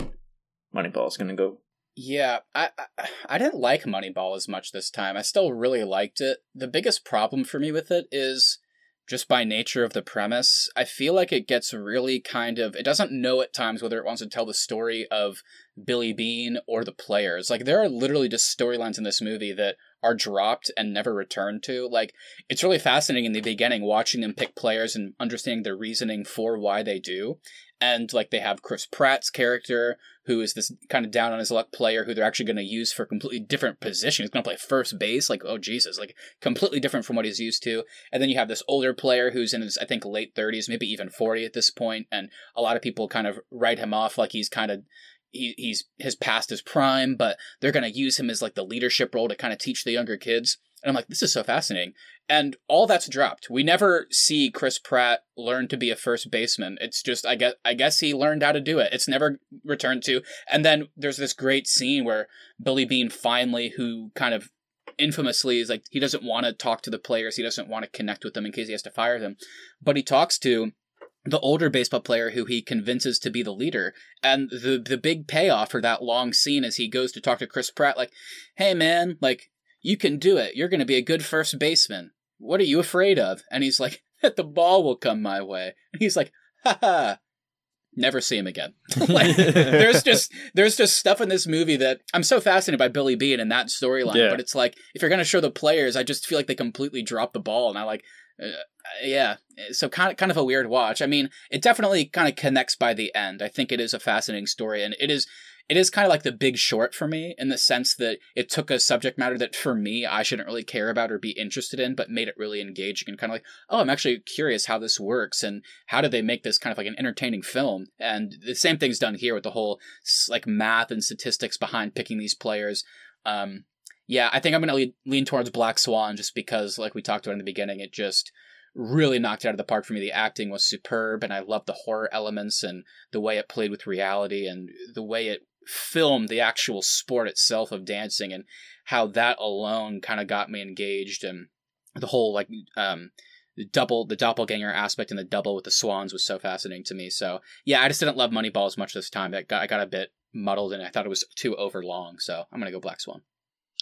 Moneyball's gonna go. Yeah, I, I I didn't like Moneyball as much this time. I still really liked it. The biggest problem for me with it is just by nature of the premise. I feel like it gets really kind of it doesn't know at times whether it wants to tell the story of Billy Beane or the players. Like there are literally just storylines in this movie that are dropped and never returned to. Like it's really fascinating in the beginning watching them pick players and understanding their reasoning for why they do. And like they have Chris Pratt's character who is this kind of down on his luck player who they're actually going to use for completely different position. He's going to play first base. Like, oh, Jesus, like completely different from what he's used to. And then you have this older player who's in his, I think, late 30s, maybe even 40 at this point, And a lot of people kind of write him off like he's kind of. He, he's his past his prime, but they're gonna use him as like the leadership role to kind of teach the younger kids. And I'm like, this is so fascinating. And all that's dropped. We never see Chris Pratt learn to be a first baseman. It's just I guess I guess he learned how to do it. It's never returned to. And then there's this great scene where Billy Beane finally, who kind of infamously is like he doesn't want to talk to the players, he doesn't want to connect with them in case he has to fire them, but he talks to the older baseball player who he convinces to be the leader. And the the big payoff for that long scene is he goes to talk to Chris Pratt like, "Hey man, like you can do it. You're going to be a good first baseman. What are you afraid of?" And he's like, "That the ball will come my way." And he's like, "Ha ha." Never see him again. like, there's just there's just stuff in this movie that I'm so fascinated by Billy Beane and that storyline. Yeah. But it's like if you're gonna show the players, I just feel like they completely drop the ball, and I like, uh, yeah. So kind of kind of a weird watch. I mean, it definitely kind of connects by the end. I think it is a fascinating story, and it is it is kind of like the Big Short for me in the sense that it took a subject matter that for me I shouldn't really care about or be interested in, but made it really engaging and kind of like, oh, I'm actually curious how this works and how did they make this kind of like an entertaining film. And the same thing's done here with the whole like math and statistics behind picking these players. Um, yeah, I think I'm going to lean, lean towards Black Swan just because, like we talked about in the beginning, it just really knocked it out of the park for me. The acting was superb, and I loved the horror elements and the way it played with reality and the way it filmed the actual sport itself of dancing and how that alone kind of got me engaged and the whole like um the double the doppelganger aspect and the double with the swans was so fascinating to me so yeah i just didn't love moneyball as much this time i got, I got a bit muddled and i thought it was too over long so i'm gonna go black swan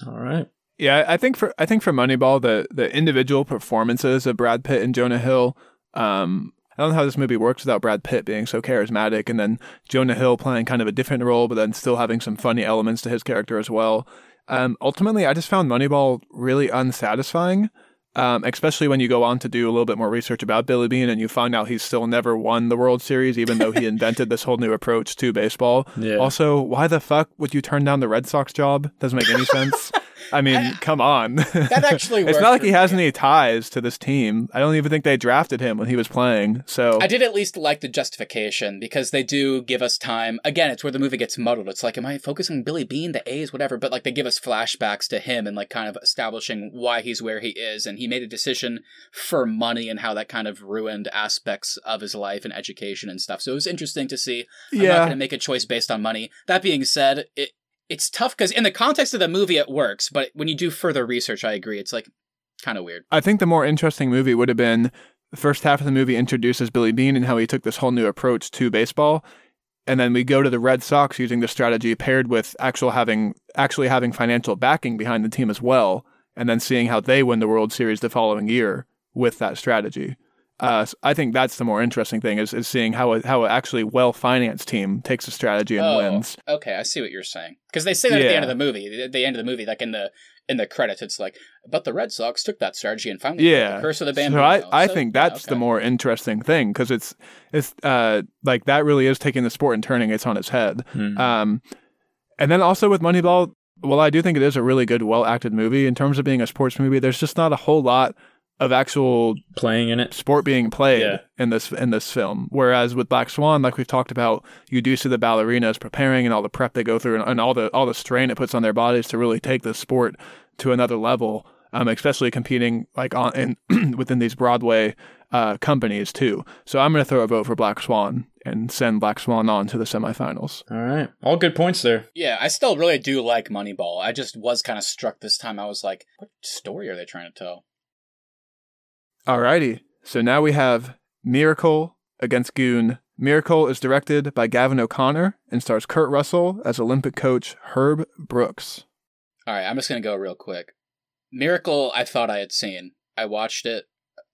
All right. Yeah, I think for I think for Moneyball, the the individual performances of Brad Pitt and Jonah Hill. Um, I don't know how this movie works without Brad Pitt being so charismatic, and then Jonah Hill playing kind of a different role, but then still having some funny elements to his character as well. Um, ultimately, I just found Moneyball really unsatisfying. Um, especially when you go on to do a little bit more research about Billy Beane and you find out he's still never won the World Series, even though he invented this whole new approach to baseball. Yeah. Also, why the fuck would you turn down the Red Sox job? Doesn't make any sense. I mean, come on. that actually it's not like he has me. any ties to this team. I don't even think they drafted him when he was playing. So I did at least like the justification because they do give us time. Again, it's where the movie gets muddled. It's like, am I focusing on Billy Beane, the A's, whatever? But like they give us flashbacks to him and like kind of establishing why he's where he is. And he made a decision for money and how that kind of ruined aspects of his life and education and stuff. So it was interesting to see. I'm not yeah, going to make a choice based on money. That being said, it it's tough because in the context of the movie it works, but when you do further research, I agree. It's like kind of weird. I think the more interesting movie would have been the first half of the movie introduces Billy Beane and how he took this whole new approach to baseball. And then we go to the Red Sox using the strategy paired with actual having actually having financial backing behind the team as well, and then seeing how they win the World Series the following year with that strategy. Uh, I think that's the more interesting thing is, is seeing how a, how an actually well financed team takes a strategy and oh, wins. Okay, I see what you're saying. Because they say that at the end of the movie. At the end of the movie, like in the in the credits, it's like, but the Red Sox took that strategy and finally Yeah. the curse of the So I, I So, think yeah, that's the more interesting thing because it's it's uh like that really is taking the sport and turning it on its head. Hmm. Um, and then also with Moneyball, well, I do think it is a really good, well acted movie in terms of being a sports movie. There's just not a whole lot of actual Playing in it. sport being played Yeah. in this in this film. Whereas with Black Swan, like we've talked about, you do see the ballerinas preparing and all the prep they go through and, and all the all the strain it puts on their bodies to really take the sport to another level. Um, especially competing like on in within these Broadway uh, companies too. So I'm going to throw a vote for Black Swan and send Black Swan on to the semifinals. All right. All good points there. Yeah, I still really do like Moneyball. I just was kind of struck this time. I was like, what story are they trying to tell? Alrighty. So now we have Miracle against Goon. Miracle is directed by Gavin O'Connor and stars Kurt Russell as Olympic coach Herb Brooks. All right, I'm just going to go real quick. Miracle, I thought I had seen. I watched it.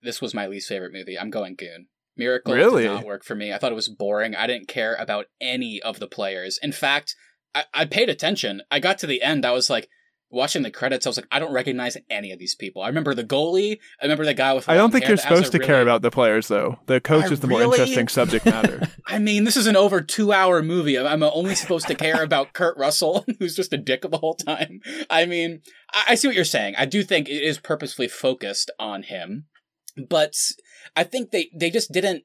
This was my least favorite movie. I'm going Goon. Miracle Really? did not work for me. I thought it was boring. I didn't care about any of the players. In fact, I, I paid attention. I got to the end. I was like, watching the credits, I was like, I don't recognize any of these people. I remember the goalie. I remember the guy with. I don't think hair. you're That was a supposed to care about the players though. The coach I is the more interesting subject matter. I mean, this is an over two hour movie. I'm only supposed to care about Kurt Russell, who's just a dick the whole time. I mean, I, I see what you're saying. I do think it is purposefully focused on him, but I think they, they just didn't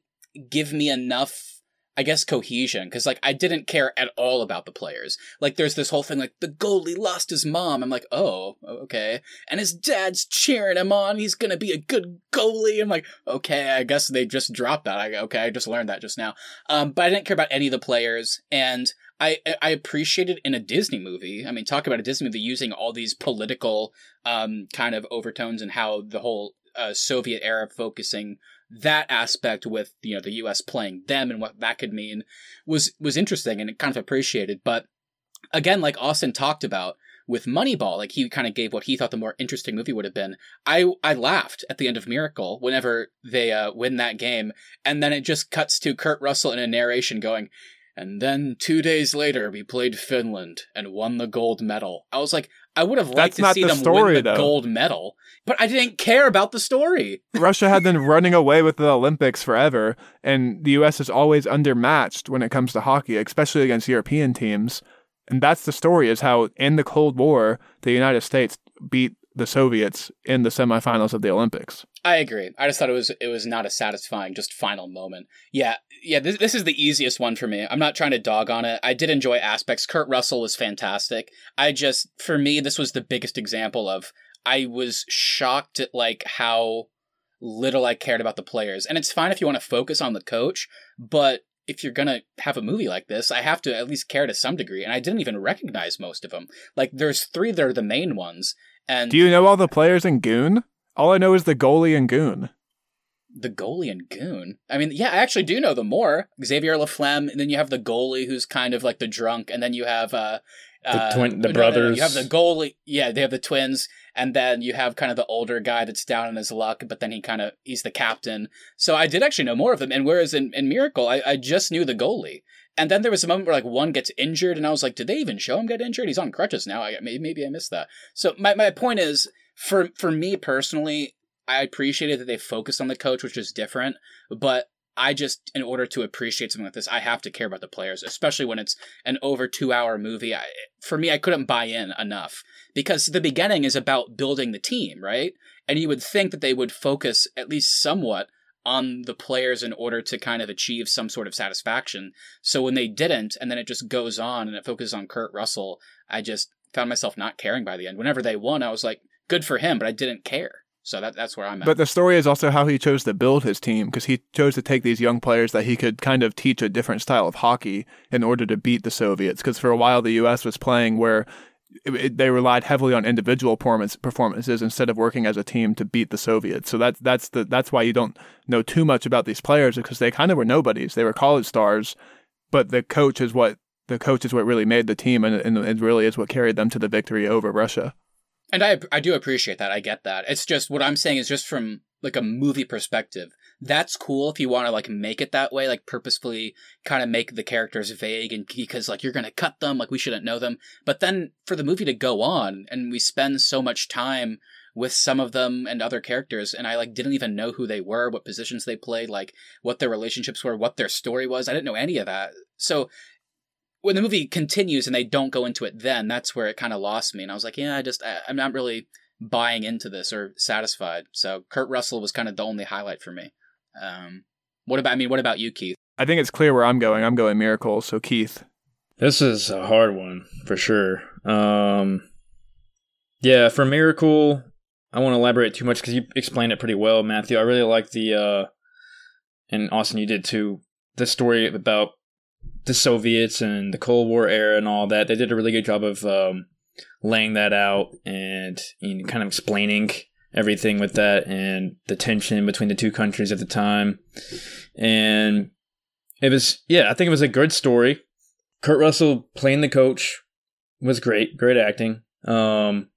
give me enough, I guess, cohesion. Cause like, I didn't care at all about the players. Like, there's this whole thing like, the goalie lost his mom. I'm like, oh, okay. And his dad's cheering him on. He's gonna be a good goalie. I'm like, okay, I guess they just dropped that. I, okay, I just learned that just now. Um, but I didn't care about any of the players, and I I appreciated in a Disney movie. I mean, talk about a Disney movie using all these political um kind of overtones and how the whole uh, Soviet era focusing that aspect with you know the U.S. playing them and what that could mean was was interesting and it kind of appreciated. But again, like Austin talked about with Moneyball, like he kind of gave what he thought the more interesting movie would have been. I I laughed at the end of Miracle whenever they uh, win that game, and then it just cuts to Kurt Russell in a narration going, and then two days later we played Finland and won the gold medal. I was like, I would have liked That's to see the them story, win the though. gold medal, but I didn't care about the story. Russia had been running away with the Olympics forever, and the U.S. is always undermatched when it comes to hockey, especially against European teams. And that's the story: is how in the Cold War the United States beat the Soviets in the semifinals of the Olympics. I agree. I just thought it was it was not a satisfying just final moment. Yeah, yeah. This this is the easiest one for me. I'm not trying to dog on it. I did enjoy aspects. Kurt Russell was fantastic. I just for me this was the biggest example of I was shocked at like how little I cared about the players. And it's fine if you want to focus on the coach, but if you're gonna have a movie like this, I have to at least care to some degree. And I didn't even recognize most of them. Like there's three that are the main ones, and Do you know all the players in Goon? All I know is the goalie and Goon. the goalie and Goon. I mean, yeah, I actually do know them more. Xavier Laflamme, and then you have the goalie who's kind of like the drunk, and then you have uh, The uh, twin- the no, no, no, brothers. You have the goalie. Yeah, they have the twins, and then you have kind of the older guy that's down on his luck, but then he kind of he's the captain. So I did actually know more of them. And whereas in, in Miracle, I, I just knew the goalie. And then there was a moment where like one gets injured, and I was like, did they even show him get injured? He's on crutches now. I, maybe, maybe I missed that. So my, my point is, for for me personally, I appreciated that they focused on the coach, which is different. But I just, in order to appreciate something like this, I have to care about the players, especially when it's an over two hour movie. I, for me, I couldn't buy in enough because the beginning is about building the team, right? And you would think that they would focus at least somewhat on the players in order to kind of achieve some sort of satisfaction. So when they didn't, and then it just goes on and it focuses on Kurt Russell, I just found myself not caring by the end. Whenever they won, I was like, good for him, but I didn't care. So that that's where I'm at. But the story is also how he chose to build his team because he chose to take these young players that he could kind of teach a different style of hockey in order to beat the Soviets. Because for a while, the U.S. was playing where it, it- they relied heavily on individual performance, performances instead of working as a team to beat the Soviets. So that's that's the that's why you don't know too much about these players because they kind of were nobodies. They were college stars, but the coach is what the coach is what really made the team, and, and it really is what carried them to the victory over Russia. And I I do appreciate that. I get that. It's just what I'm saying is just from like a movie perspective. that's cool if you want to like make it that way, like purposefully kind of make the characters vague and because like you're gonna cut them, like we shouldn't know them. But then for the movie to go on and we spend so much time with some of them and other characters and I like didn't even know who they were, what positions they played, like what their relationships were, what their story was. I didn't know any of that. So when the movie continues and they don't go into it then, that's where it kind of lost me and I was like, yeah, I just I, I'm not really buying into this or satisfied. So Kurt Russell was kind of the only highlight for me. Um, what about? I mean, what about you, Keith? I think it's clear where I'm going. I'm going Miracle. So Keith, This is a hard one for sure. Um, yeah, for Miracle, I won't elaborate too much because you explained it pretty well, Matthew. I really like the, uh, and Austin, you did too, the story about the Soviets and the Cold War era and all that. They did a really good job of um, laying that out and you know, kind of explaining everything with that and the tension between the two countries at the time. And it was, yeah, I think it was a good story. Kurt Russell playing the coach was great, great acting. Um,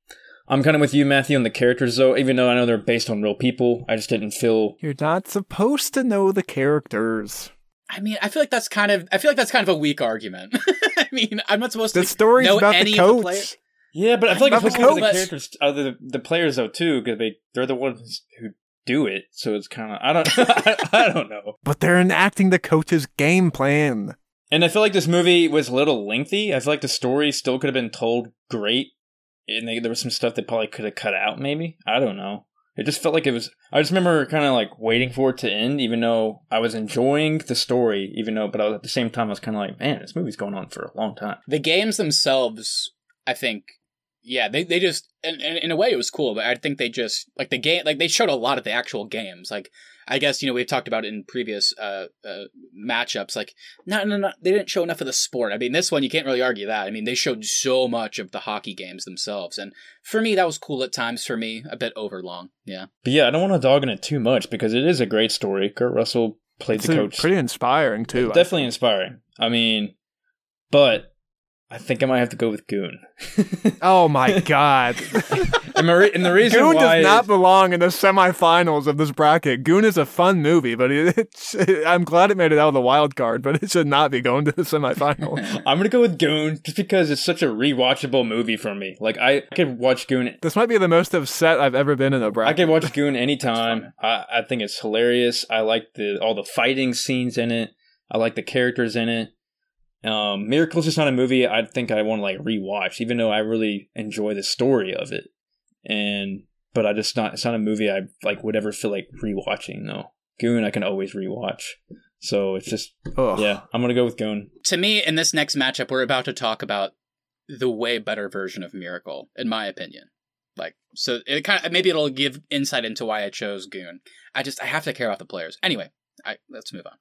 I'm kind of with you, Matthew, on the characters though. Even though I know they're based on real people, I just didn't feel. you're not supposed to know the characters. I mean, I feel like that's kind of I feel like that's kind of a weak argument. I mean, I'm not supposed The to story's know about any the of the coach. Yeah, but I feel like it's the supposed to be the characters, uh, the the players though too, because they they're the ones who do it. So it's kind of I don't I, I don't know. but they're enacting the coach's game plan. And I feel like this movie was a little lengthy. I feel like the story still could have been told great, and they, there was some stuff they probably could have cut out. Maybe I don't know. It just felt like it was. I just remember kind of like waiting for it to end, even though I was enjoying the story. Even though, but I was, at the same time, I was kind of like, man, this movie's going on for a long time. The games themselves, I think, yeah, they they just in, in, in a way it was cool, but I think they just like the game, like they showed a lot of the actual games. Like I guess you know we've talked about it in previous uh, uh matchups. Like no, no, no, they didn't show enough of the sport. I mean, this one you can't really argue that. I mean, they showed so much of the hockey games themselves, and for me that was cool at times. For me, a bit overlong. Yeah. But yeah, I don't want to dog on it too much because it is a great story. Kurt Russell played It's the coach. pretty inspiring too. Definitely inspiring. I mean, but I think I might have to go with Goon. Oh my god. and, the re- and the reason Goon why does not is- belong in the semifinals of this bracket. Goon is a fun movie, but it, it's, I'm glad it made it out of the wild card, but it should not be going to the semifinals. I'm gonna go with Goon just because it's such a rewatchable movie for me. Like I could watch Goon. this might be the most upset I've ever been in a I bracket. I could watch Goon anytime. I, I think it's hilarious. I like the all the fighting scenes in it. I like the characters in it. Um, Miracle's just not a movie I think I want to like rewatch, even though I really enjoy the story of it. And but I just not it's not a movie I like would ever feel like rewatching. though. Goon I can always rewatch. So it's just Ugh. yeah, I'm gonna go with Goon. to me, in this next matchup, we're about to talk about the way better version of Miracle, in my opinion. Like, so it kind of maybe it'll give insight into why I chose Goon. I just I have to care about the players. Anyway, I let's move on.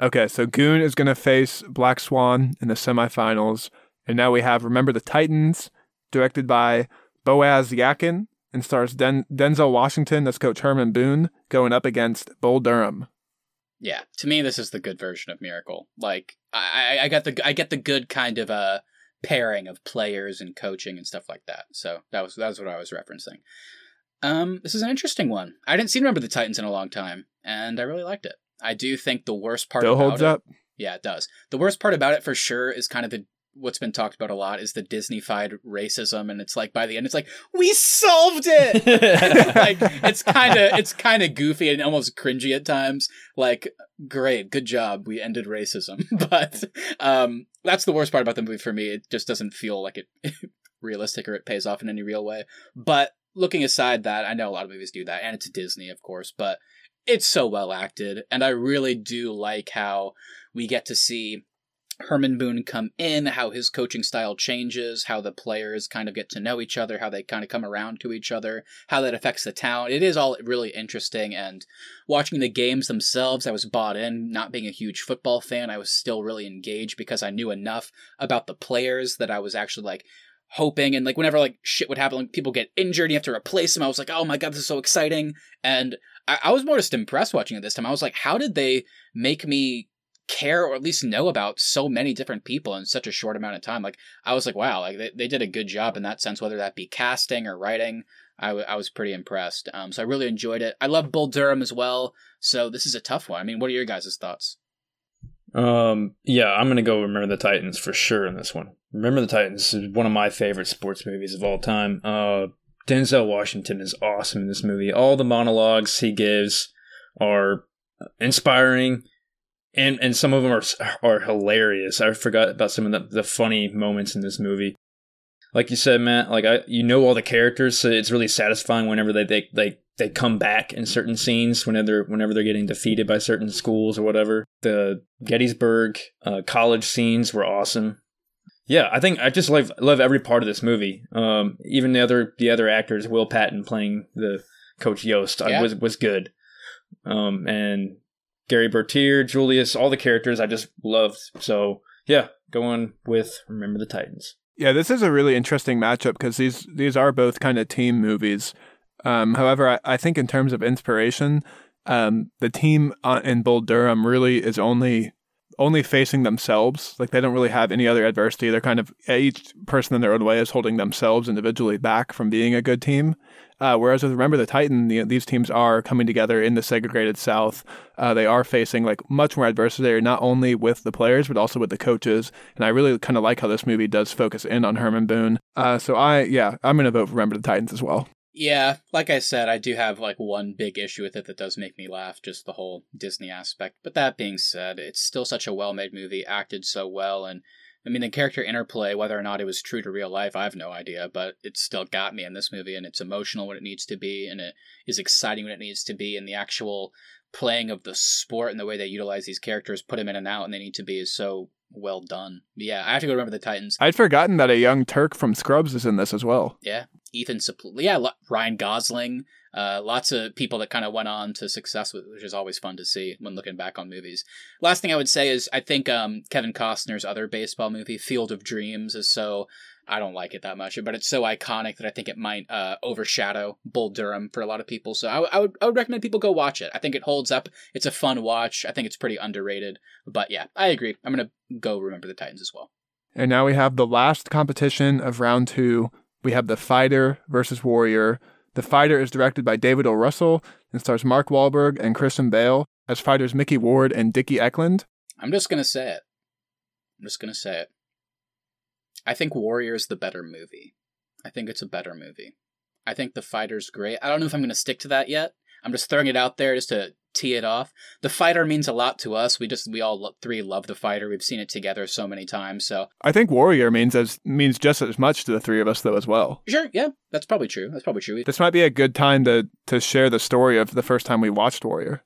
Okay, so Goon is going to face Black Swan in the semifinals. And now we have Remember the Titans, directed by Boaz Yakin, and stars Den- Denzel Washington, as Coach Herman Boone, going up against Bull Durham. Yeah, to me, this is the good version of Miracle. Like, I I, got the I get the good kind of uh pairing of players and coaching and stuff like that. So that was that was what I was referencing. Um, this is an interesting one. I didn't see Remember the Titans in a long time, and I really liked it. I do think the worst part Still about holds it, up. Yeah, it does. The worst part about it for sure is kind of the what's been talked about a lot is the Disneyfied racism, and it's like by the end, it's like we solved it. like it's kind of it's kind of goofy and almost cringy at times. Like, great, good job, we ended racism. but um, that's the worst part about the movie for me. It just doesn't feel like it realistic or it pays off in any real way. But looking aside that, I know a lot of movies do that, and it's Disney, of course, but it's so well acted, and I really do like how we get to see Herman Boone come in, how his coaching style changes, how the players kind of get to know each other, how they kind of come around to each other, how that affects the town. It is all really interesting. And watching the games themselves, I was bought in. Not being a huge football fan, I was still really engaged because I knew enough about the players that I was actually like, hoping and like whenever like shit would happen like people get injured you have to replace them i was like oh my god this is so exciting and I, I was more just impressed watching it this time i was like how did they make me care or at least know about so many different people in such a short amount of time like i was like wow like they, they did a good job in that sense whether that be casting or writing I, w- I was pretty impressed. Um, so I really enjoyed it. I love Bull Durham as well. So this is a tough one. I mean, what are your guys' thoughts? Um, yeah, I'm gonna go Remember the Titans for sure in this one. Remember the Titans is one of my favorite sports movies of all time. Uh, Denzel Washington is awesome in this movie. All the monologues he gives are inspiring, and and some of them are are hilarious. I forgot about some of the, the funny moments in this movie. Like you said, Matt, like I, you know all the characters, so it's really satisfying whenever they they they, they come back in certain scenes whenever they're, whenever they're getting defeated by certain schools or whatever. The Gettysburg uh, college scenes were awesome. Yeah, I think I just love love every part of this movie. Um, even the other the other actors, Will Patton playing the Coach Yoast, yeah. was was good. Um, and Gary Bertier, Julius, all the characters I just loved. So yeah, going with Remember the Titans. Yeah, this is a really interesting matchup because these these are both kind of team movies. Um, however, I, I, think in terms of inspiration, um, the team uh, in Bull Durham really is only only facing themselves. Like they don't really have any other adversity. They're kind of each person in their own way is holding themselves individually back from being a good team. Uh, whereas with Remember the Titan, the, these teams are coming together in the segregated South. Uh, they are facing like much more adversity, not only with the players but also with the coaches. And I really kind of like how this movie does focus in on Herman Boone. Uh, so I, yeah, I'm gonna vote for Remember the Titans as well. Yeah, like I said, I do have like one big issue with it that does make me laugh, just the whole Disney aspect. But that being said, it's still such a well-made movie, acted so well, and I mean the character interplay, whether or not it was true to real life, I have no idea, but it still got me in this movie, and it's emotional when it needs to be, and it is exciting when it needs to be, and the actual playing of the sport and the way they utilize these characters, put them in and out, and they need to be is so well done. Yeah, I have to go remember the Titans. I'd forgotten that a young Turk from Scrubs is in this as well. Yeah, Ethan Suplee. Yeah, Ryan Gosling. Uh, lots of people that kind of went on to success, which is always fun to see when looking back on movies. Last thing I would say is I think um, Kevin Costner's other baseball movie, Field of Dreams, is so I don't like it that much, but it's so iconic that I think it might uh, overshadow Bull Durham for a lot of people. So I, I, would I would recommend people go watch it. I think it holds up. It's a fun watch. I think it's pretty underrated. But yeah, I agree. I'm gonna go remember the Titans as well. And now we have the last competition of round two. We have the Fighter versus Warrior. The Fighter is directed by David O. Russell and stars Mark Wahlberg and Christian Bale as fighters Micky Ward and Dickie Eklund. I'm just gonna say it. I'm just gonna say it. I think Warrior's the better movie. I think it's a better movie. I think The Fighter's great. I don't know if I'm going to stick to that yet. I'm just throwing it out there just to tee it off. The Fighter means a lot to us. We just we all lo- three love The Fighter. We've seen it together so many times. So I think Warrior means as means just as much to the three of us though as well. Sure, yeah, that's probably true. That's probably true. This might be a good time to to share the story of the first time we watched Warrior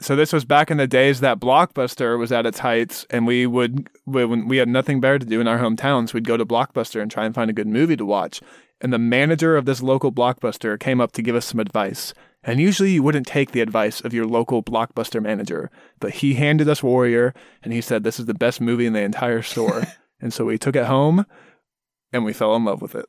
so this was back in the days that Blockbuster was at its heights, and we would when we had nothing better to do in our hometowns, we'd go to Blockbuster and try and find a good movie to watch. And the manager of this local Blockbuster came up to give us some advice. And usually you wouldn't take the advice of your local Blockbuster manager, but he handed us Warrior, and he said this is the best movie in the entire store. and so we took it home, and we fell in love with it.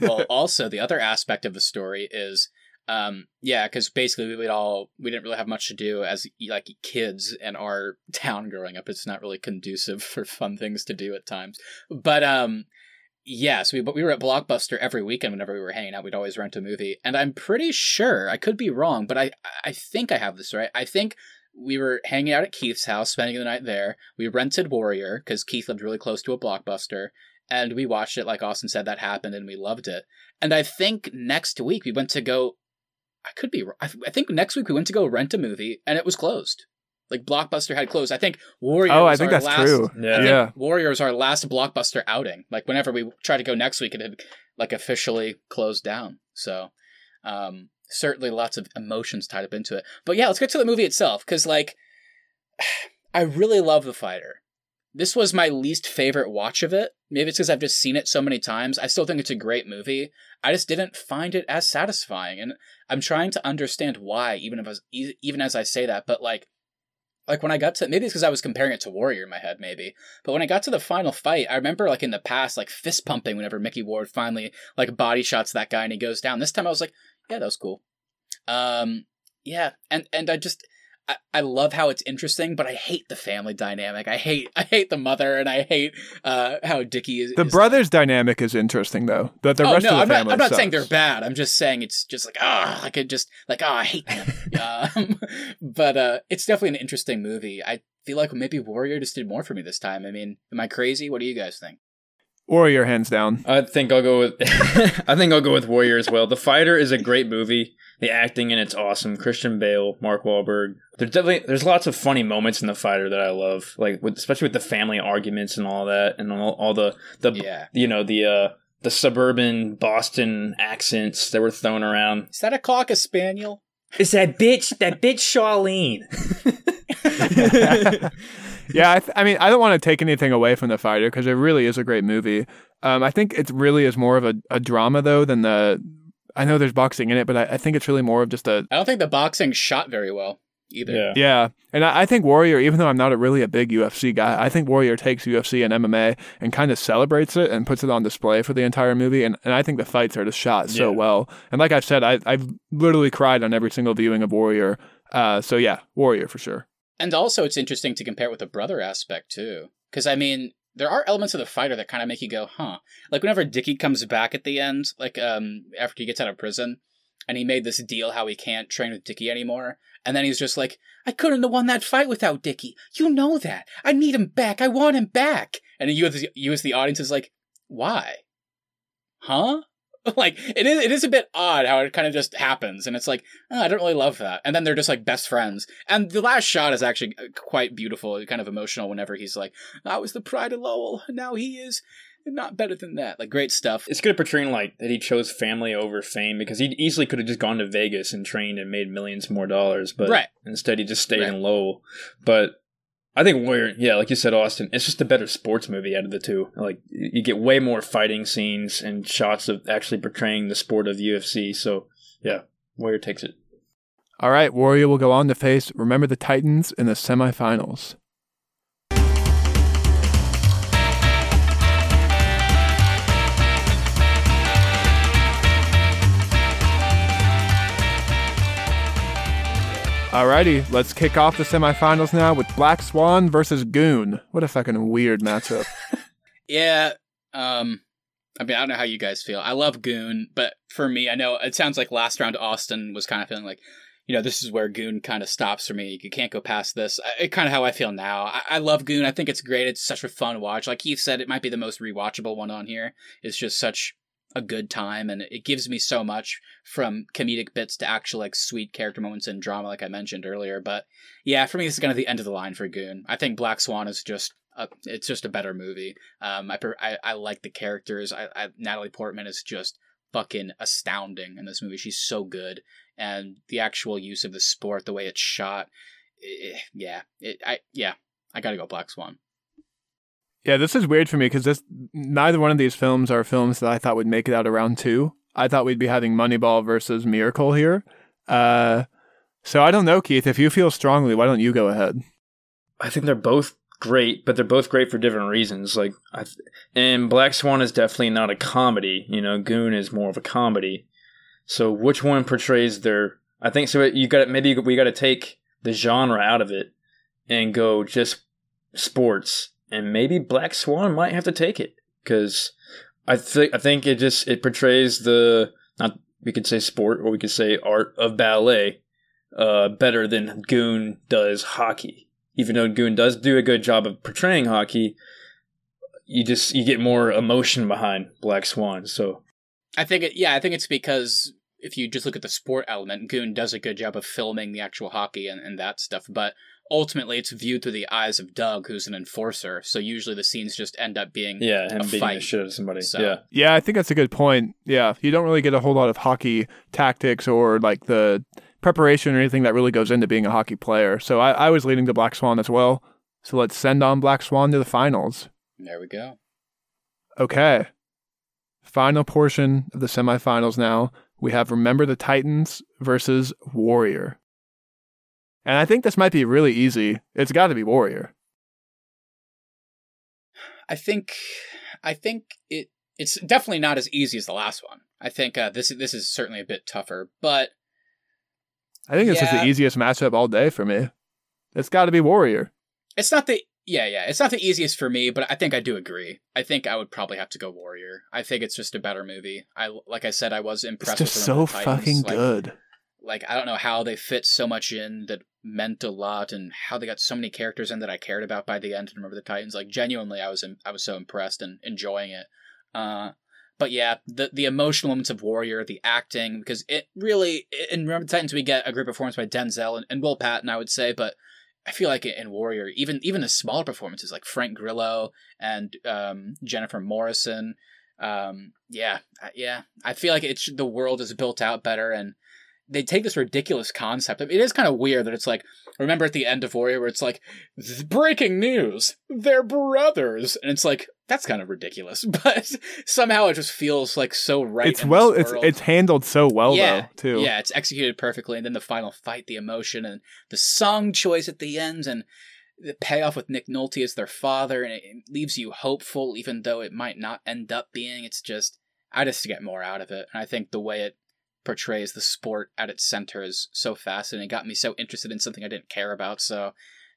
well, also the other aspect of the story is um, yeah, because basically we would all we didn't really have much to do as like kids in our town growing up. It's not really conducive for fun things to do at times. But um, yes, we but we were at Blockbuster every weekend whenever we were hanging out. We'd always rent a movie, and I'm pretty sure I could be wrong, but I I think I have this right. I think we were hanging out at Keith's house, spending the night there. We rented Warrior because Keith lived really close to a Blockbuster, and we watched it. Like Austin said, that happened, and we loved it. And I think next week we went to go I could be. I, I think next week we went to go rent a movie and it was closed. Like Blockbuster had closed. I think Warriors. Oh, I think that's last, true. Yeah. yeah. Warriors our last Blockbuster outing. Like whenever we tried to go next week, it had like officially closed down. So, um, certainly lots of emotions tied up into it. But yeah, let's get to the movie itself because like, I really love the fighter. This was my least favorite watch of it. Maybe it's because I've just seen it so many times. I still think it's a great movie. I just didn't find it as satisfying, and I'm trying to understand why. Even if I was, even as I say that, but like, like when I got to maybe it's because I was comparing it to Warrior in my head, maybe. But when I got to the final fight, I remember like in the past, like fist pumping whenever Micky Ward finally like body shots that guy and he goes down. This time I was like, yeah, that was cool. Um, yeah, and and I just I, I love how it's interesting, but I hate the family dynamic. I hate I hate the mother, and I hate uh, how Dickie is. The is- brothers dynamic is interesting though. But the oh rest no, of the I'm not. I'm not saying they're bad. I'm just saying it's just like ah, I could just like ah, I hate them. um, but uh, it's definitely an interesting movie. I feel like maybe Warrior just did more for me this time. I mean, am I crazy? What do you guys think? Warrior hands down. I think I'll go with I think I'll go with Warrior as well. The Fighter is a great movie. The acting in it's awesome. Christian Bale, Mark Wahlberg. There's definitely there's lots of funny moments in The Fighter that I love, like with, especially with the family arguments and all that, and all, all the the Yeah, you know the uh the suburban Boston accents that were thrown around. is that a cocker spaniel? It's that bitch, that bitch Charlene. yeah, I, th- I mean, I don't want to take anything away from the fighter because it really is a great movie. Um, I think it really is more of a, a drama though than the. I know there's boxing in it, but I, I think it's really more of just a I don't think the boxing shot very well either. yeah. yeah. And I, I think Warrior, even though I'm not a really a big UFC guy, I think Warrior takes UFC and MMA and kind of celebrates it and puts it on display for the entire movie. And, and I think the fights are just shot so Yeah. well. And like I've said, I, I've literally cried on every single viewing of Warrior. Uh, so yeah, Warrior for sure. And also, it's interesting to compare it with the brother aspect too, because I mean, there are elements of the fighter that kind of make you go, "Huh." Like whenever Dickie comes back at the end, like um after he gets out of prison, and he made this deal how he can't train with Dickie anymore, and then he's just like, "I couldn't have won that fight without Dickie. You know that. I need him back. I want him back." And you, as you as the audience, is like, "Why? Huh?" Like it is, it is a bit odd how it kind of just happens, and it's like oh, I don't really love that. And then they're just like best friends. And the last shot is actually uh, quite beautiful, kind of emotional. Whenever he's like, "I was the pride of Lowell, now he is not better than that." Like great stuff. It's good at portraying like that he chose family over fame because he easily could have just gone to Vegas and trained and made millions more dollars, but Right. instead he just stayed Right. in Lowell. But I think Warrior, yeah, like you said, Austin, it's just a better sports movie out of the two. Like you get way more fighting scenes and shots of actually portraying the sport of UFC. So yeah, Warrior takes it. All right, Warrior will go on to face Remember the Titans in the semifinals. Alrighty, let's kick off the semifinals now with Black Swan versus Goon. What a fucking weird matchup. Yeah. Um. I mean, I don't know how you guys feel. I love Goon, but for me, I know it sounds like last round Austin was kind of feeling like, you know, this is where Goon kind of stops for me. You can't go past this. I, kind of how I feel now. I, I love Goon. I think it's great. It's such a fun watch. Like Keith said, it might be the most rewatchable one on here. It's just such a good time, and it gives me so much from comedic bits to actual like sweet character moments and drama, like I mentioned earlier. But yeah, for me, this is kind of the end of the line for Goon. I think Black Swan is just a, it's just a better movie. Um, I, I I like the characters. I, I Natalie Portman is just fucking astounding in this movie. She's so good, and the actual use of the sport, the way it's shot, eh, yeah, it I yeah, I gotta go Black Swan. Yeah, this is weird for me because this neither one of these films are films that I thought would make it out of round two. I thought we'd be having Moneyball versus Miracle here. Uh, so I don't know, Keith. If you feel strongly, why don't you go ahead? I think they're both great, but they're both great for different reasons. Like, I th- and Black Swan is definitely not a comedy. You know, Goon is more of a comedy. So, which one portrays their? I think so. You got maybe we got to take the genre out of it and go just sports, and maybe Black Swan might have to take it because I think I think it just it portrays the not we could say sport or we could say art of ballet uh, better than Goon does hockey even though Goon does do a good job of portraying hockey, you just you get more emotion behind Black Swan. So I think it, yeah, I think it's because if you just look at the sport element, Goon does a good job of filming the actual hockey and, and that stuff, but ultimately it's viewed through the eyes of Doug, who's an enforcer. So usually the scenes just end up being yeah, him A beating the shit out of somebody. So- Yeah, Yeah, I think that's a good point. Yeah, you don't really get a whole lot of hockey tactics or like the preparation or anything that really goes into being a hockey player. So I, I was leading to Black Swan as well. So let's send on Black Swan to the finals. there we go. Okay. Final portion of the semifinals now. We have Remember the Titans versus Warrior. And I think this might be really easy. It's got to be Warrior. I think I think it it's definitely not as easy as the last one. I think uh, this this is certainly a bit tougher, but I think this is the easiest matchup all day for me. it's got to be Warrior. It's not the yeah, yeah. It's not the easiest for me, but I think I do agree. I think I would probably have to go Warrior. I think it's just a better movie. I like I said, I was impressed. It's impressed. just with so Remember the Titans. fucking Like- good. Like I don't know how they fit so much in that meant a lot, and how they got so many characters in that I cared about by the end. And remember the Titans. Like genuinely, I was I was so impressed and enjoying it. Uh, but yeah, the the emotional moments of Warrior, the acting, because it really in Remember the Titans we get a great performance by Denzel and, and Will Patton, I would say, but I feel like in Warrior, even even the smaller performances like Frank Grillo and um, Jennifer Morrison, um, yeah, yeah, I feel like it's the world is built out better, and they take this ridiculous concept. I mean, it is kind of weird that it's like remember at the end of Warrior where it's like breaking news, they're brothers, and it's like that's kind of ridiculous, but somehow it just feels like so right. it's well, it's it's handled so well Yeah, though too. Yeah, it's executed perfectly, and then the final fight, the emotion, and the song choice at the end, and the payoff with Nick Nolte as their father, and it leaves you hopeful, even though it might not end up being. It's just I just get more out of it, and I think the way it portrays the sport at its center is so fascinating. It got me so interested in something I didn't care about. So,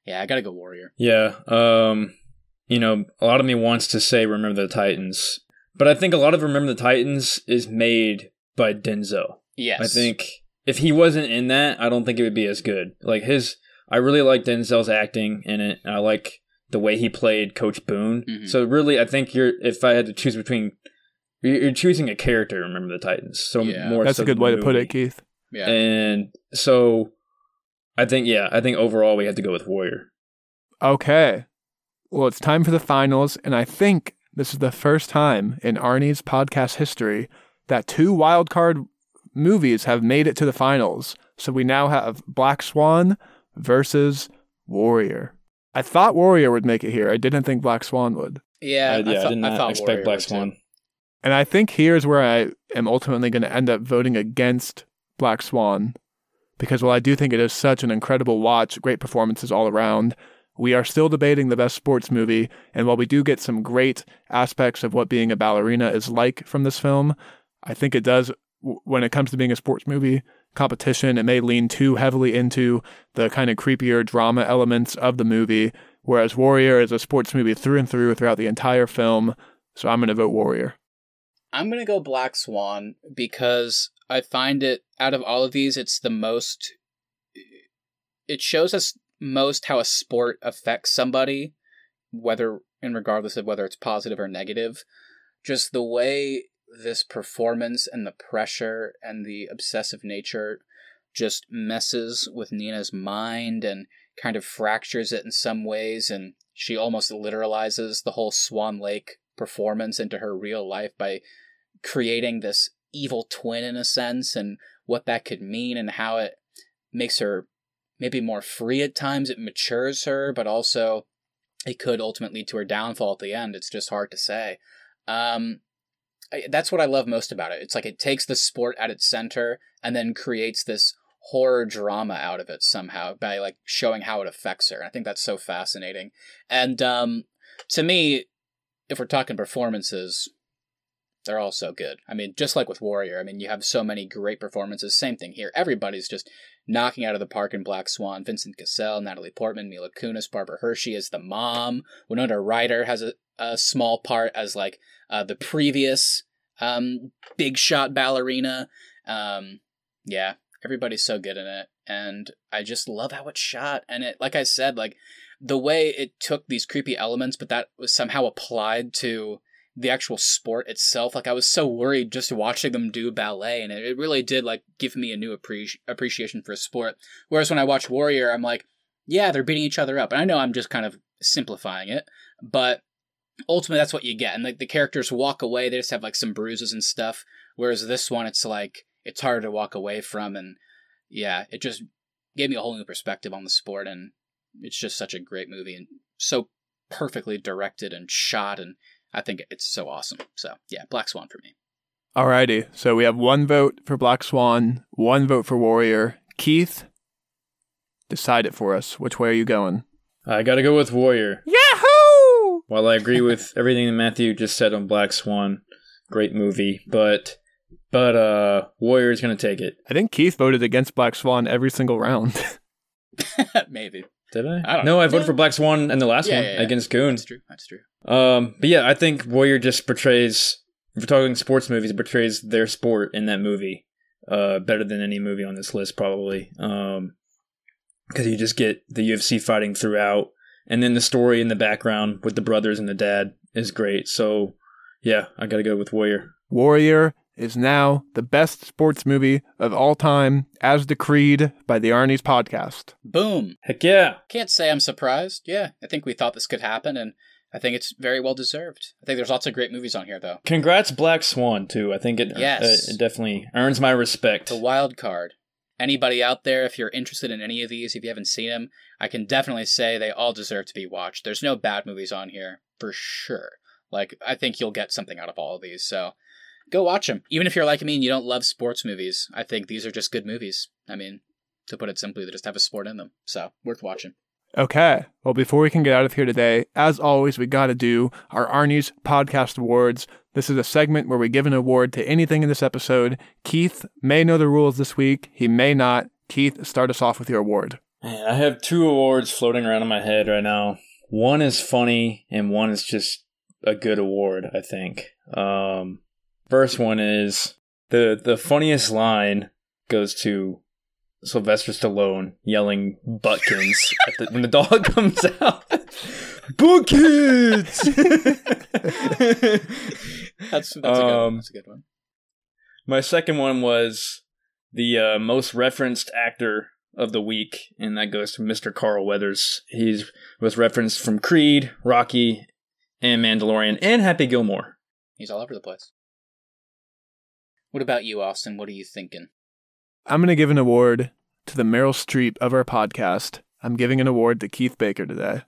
yeah, I gotta go Warrior. Yeah. Um, you know, a lot of me wants to say Remember the Titans, but I think a lot of Remember the Titans is made by Denzel. Yes, I think if he wasn't in that, I don't think it would be as good. Like his, I really like Denzel's acting in it. I like the way he played Coach Boone. Mhm. So really, I think you're. If I had to choose between, you're you're choosing a character. Remember the Titans. So Yeah. more. That's so a good way the to put it, Keith. Yeah, And so, I think yeah, I think overall we have to go with Warrior. Okay. Well, it's time for the finals, and I think this is the first time in Arnie's podcast history that two wildcard movies have made it to the finals. So we now have Black Swan versus Warrior. I thought Warrior would make it here. I didn't think Black Swan would. yeah, I, yeah, I, thought- did not thought expect Warrior Black would too. Swan. And I think here's where I am ultimately going to end up voting against Black Swan because while I do think it is such an incredible watch, great performances all around, we are still debating the best sports movie. And while we do get some great aspects of what being a ballerina is like from this film, I think it does, when it comes to being a sports movie competition, it may lean too heavily into the kind of creepier drama elements of the movie. Whereas Warrior is a sports movie through and through throughout the entire film. So I'm going to vote Warrior. I'm gonna go Black Swan because I find it out of all of these, it's the most. It shows us most how a sport affects somebody, whether and regardless of whether it's positive or negative. Just the way this performance and the pressure and the obsessive nature just messes with Nina's mind and kind of fractures it in some ways, and she almost literalizes the whole Swan Lake performance into her real life by creating this evil twin in a sense and what that could mean and how it makes her maybe more free at times. It matures her but also it could ultimately lead to her downfall at the end. It's just hard to say. Um I, that's what i love most about it. It's like it takes the sport at its center and then creates this horror drama out of it somehow by like showing how it affects her. I think that's so fascinating. And um to me if we're talking performances they're all so good. I mean, just like with Warrior, I mean, you have so many great performances. Same thing here. Everybody's just knocking out of the park in Black Swan. Vincent Cassel, Natalie Portman, Mila Kunis, Barbara Hershey as the mom. Winona Ryder has a, a small part as like uh, the previous um, big shot ballerina. Um, yeah, everybody's so good in it, and I just love how it's shot. And it, like I said, like the way it took these creepy elements, but that was somehow applied to the actual sport itself. Like I was so worried just watching them do ballet, and it, really did like give me a new appreci- appreciation for a sport. Whereas when I watch Warrior, I'm like, yeah, they're beating each other up, and I know I'm just kind of simplifying it, but ultimately that's what you get. And like the characters walk away, they just have like some bruises and stuff. Whereas this one, it's like it's harder to walk away from, and yeah, it just gave me a whole new perspective on the sport, and it's just such a great movie and so perfectly directed and shot and I think it's so awesome. So yeah, Black Swan for me. Alrighty, so we have one vote for Black Swan, one vote for Warrior. Keith, decide it for us. Which way are you going? I got to go with Warrior. Yahoo! While I agree with everything that Matthew just said on Black Swan, great movie, but but uh Warrior is going to take it. I think Keith voted against Black Swan every single round. Maybe. Did I? I don't no, know. I voted Yeah. for Black Swan in the last Yeah, one yeah, yeah. against Goon. That's true. That's true. Um, but yeah, I think Warrior just portrays. If we're talking sports movies, portrays their sport in that movie uh, better than any movie on this list, probably. Um, because you just get the UFC fighting throughout, and then the story in the background with the brothers and the dad is great. So, yeah, I gotta go with Warrior. Warrior is now the best sports movie of all time, as decreed by the Arnie's podcast. Boom. Heck yeah! Can't say I'm surprised. Yeah, I think we thought this could happen, and I think it's very well deserved. I think there's lots of great movies on here, though. Congrats, Black Swan, too. I think it Yes. uh, it definitely earns my respect. The wild card. Anybody out there, if you're interested in any of these, if you haven't seen them, I can definitely say they all deserve to be watched. There's no bad movies on here, for sure. Like, I think you'll get something out of all of these, so go watch them. Even if you're like me and you don't love sports movies, I think these are just good movies. I mean, to put it simply, they just have a sport in them, so worth watching. Okay. Well, before we can get out of here today, as always, we got to do our Arnie's Podcast Awards. This is a segment where we give an award to anything in this episode. Keith may know the rules this week. He may not. Keith, start us off with your award. I have two awards floating around in my head right now. One is funny, and one is just a good award. I think. Um, first one is the the funniest line goes to Sylvester Stallone yelling "Butkus" at the, when the dog comes out. Buckets. That's, that's, a, good one. Um, that's a good one. My second one was the uh, most referenced actor of the week, and that goes to Mr. Carl Weathers. He was referenced from Creed, Rocky, and Mandalorian, and Happy Gilmore. He's all over the place. What about you, Austin? What are you thinking? I'm going to give an award to the Meryl Streep of our podcast. I'm giving an award to Keith Baker today.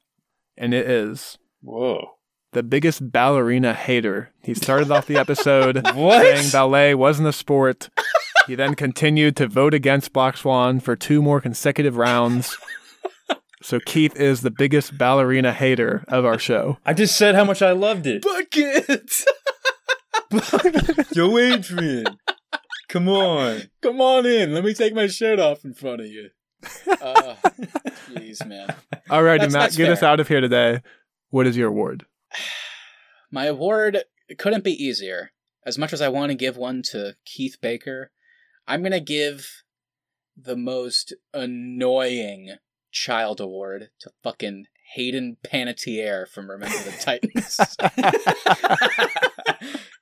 And it is Whoa. the biggest ballerina hater. He started off the episode What? saying ballet wasn't a sport. He then continued to vote against Black Swan for two more consecutive rounds. So Keith is the biggest ballerina hater of our show. I just said how much I loved it. Buckets! Yo, Adrian. Come on. Come on in. Let me take my shirt off in front of you. Uh, Jeez, man. All righty, Matt, that's get us out of here today. What is your award? My award couldn't be easier. As much as I want to give one to Keith Baker, I'm going to give the most annoying child award to fucking Hayden Panettiere from Remember the Titans.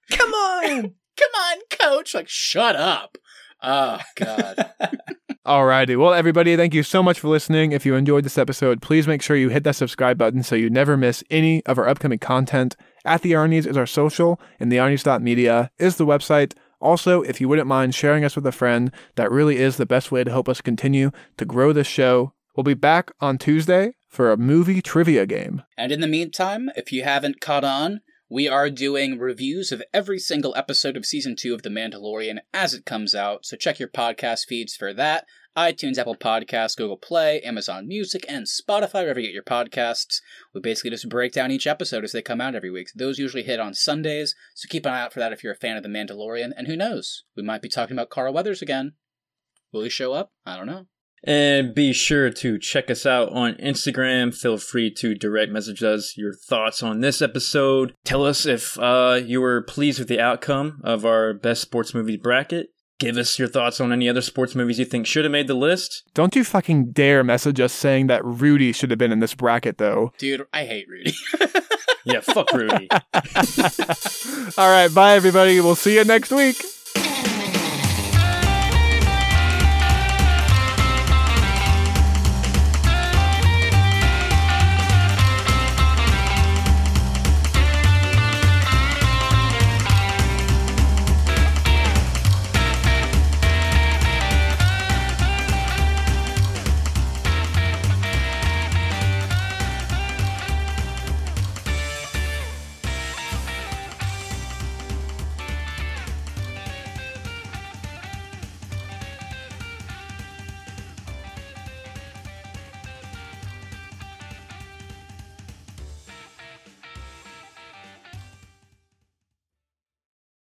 Come on! Come on, coach! Like, shut up! Oh, God. Alrighty. Well, everybody, thank you so much for listening. If you enjoyed this episode, please make sure you hit that subscribe button so you never miss any of our upcoming content. At the Arnie's is our social, and the Arnie's.media is the website. Also, if you wouldn't mind sharing us with a friend, that really is the best way to help us continue to grow this show. We'll be back on Tuesday for a movie trivia game. And in the meantime, if you haven't caught on, we are doing reviews of every single episode of season two of The Mandalorian as it comes out, so check your podcast feeds for that. iTunes, Apple Podcasts, Google Play, Amazon Music, and Spotify, wherever you get your podcasts. We basically just break down each episode as they come out every week. Those usually hit on Sundays, so keep an eye out for that if you're a fan of The Mandalorian. And who knows, we might be talking about Carl Weathers again. Will he show up? I don't know. And be sure to check us out on Instagram. Feel free to direct message us your thoughts on this episode. Tell us if uh, you were pleased with the outcome of our best sports movie bracket. Give us your thoughts on any other sports movies you think should have made the list. Don't you fucking dare message us saying that Rudy should have been in this bracket, though. Dude, I hate Rudy. Yeah, fuck Rudy. All right, bye, everybody. We'll see you next week.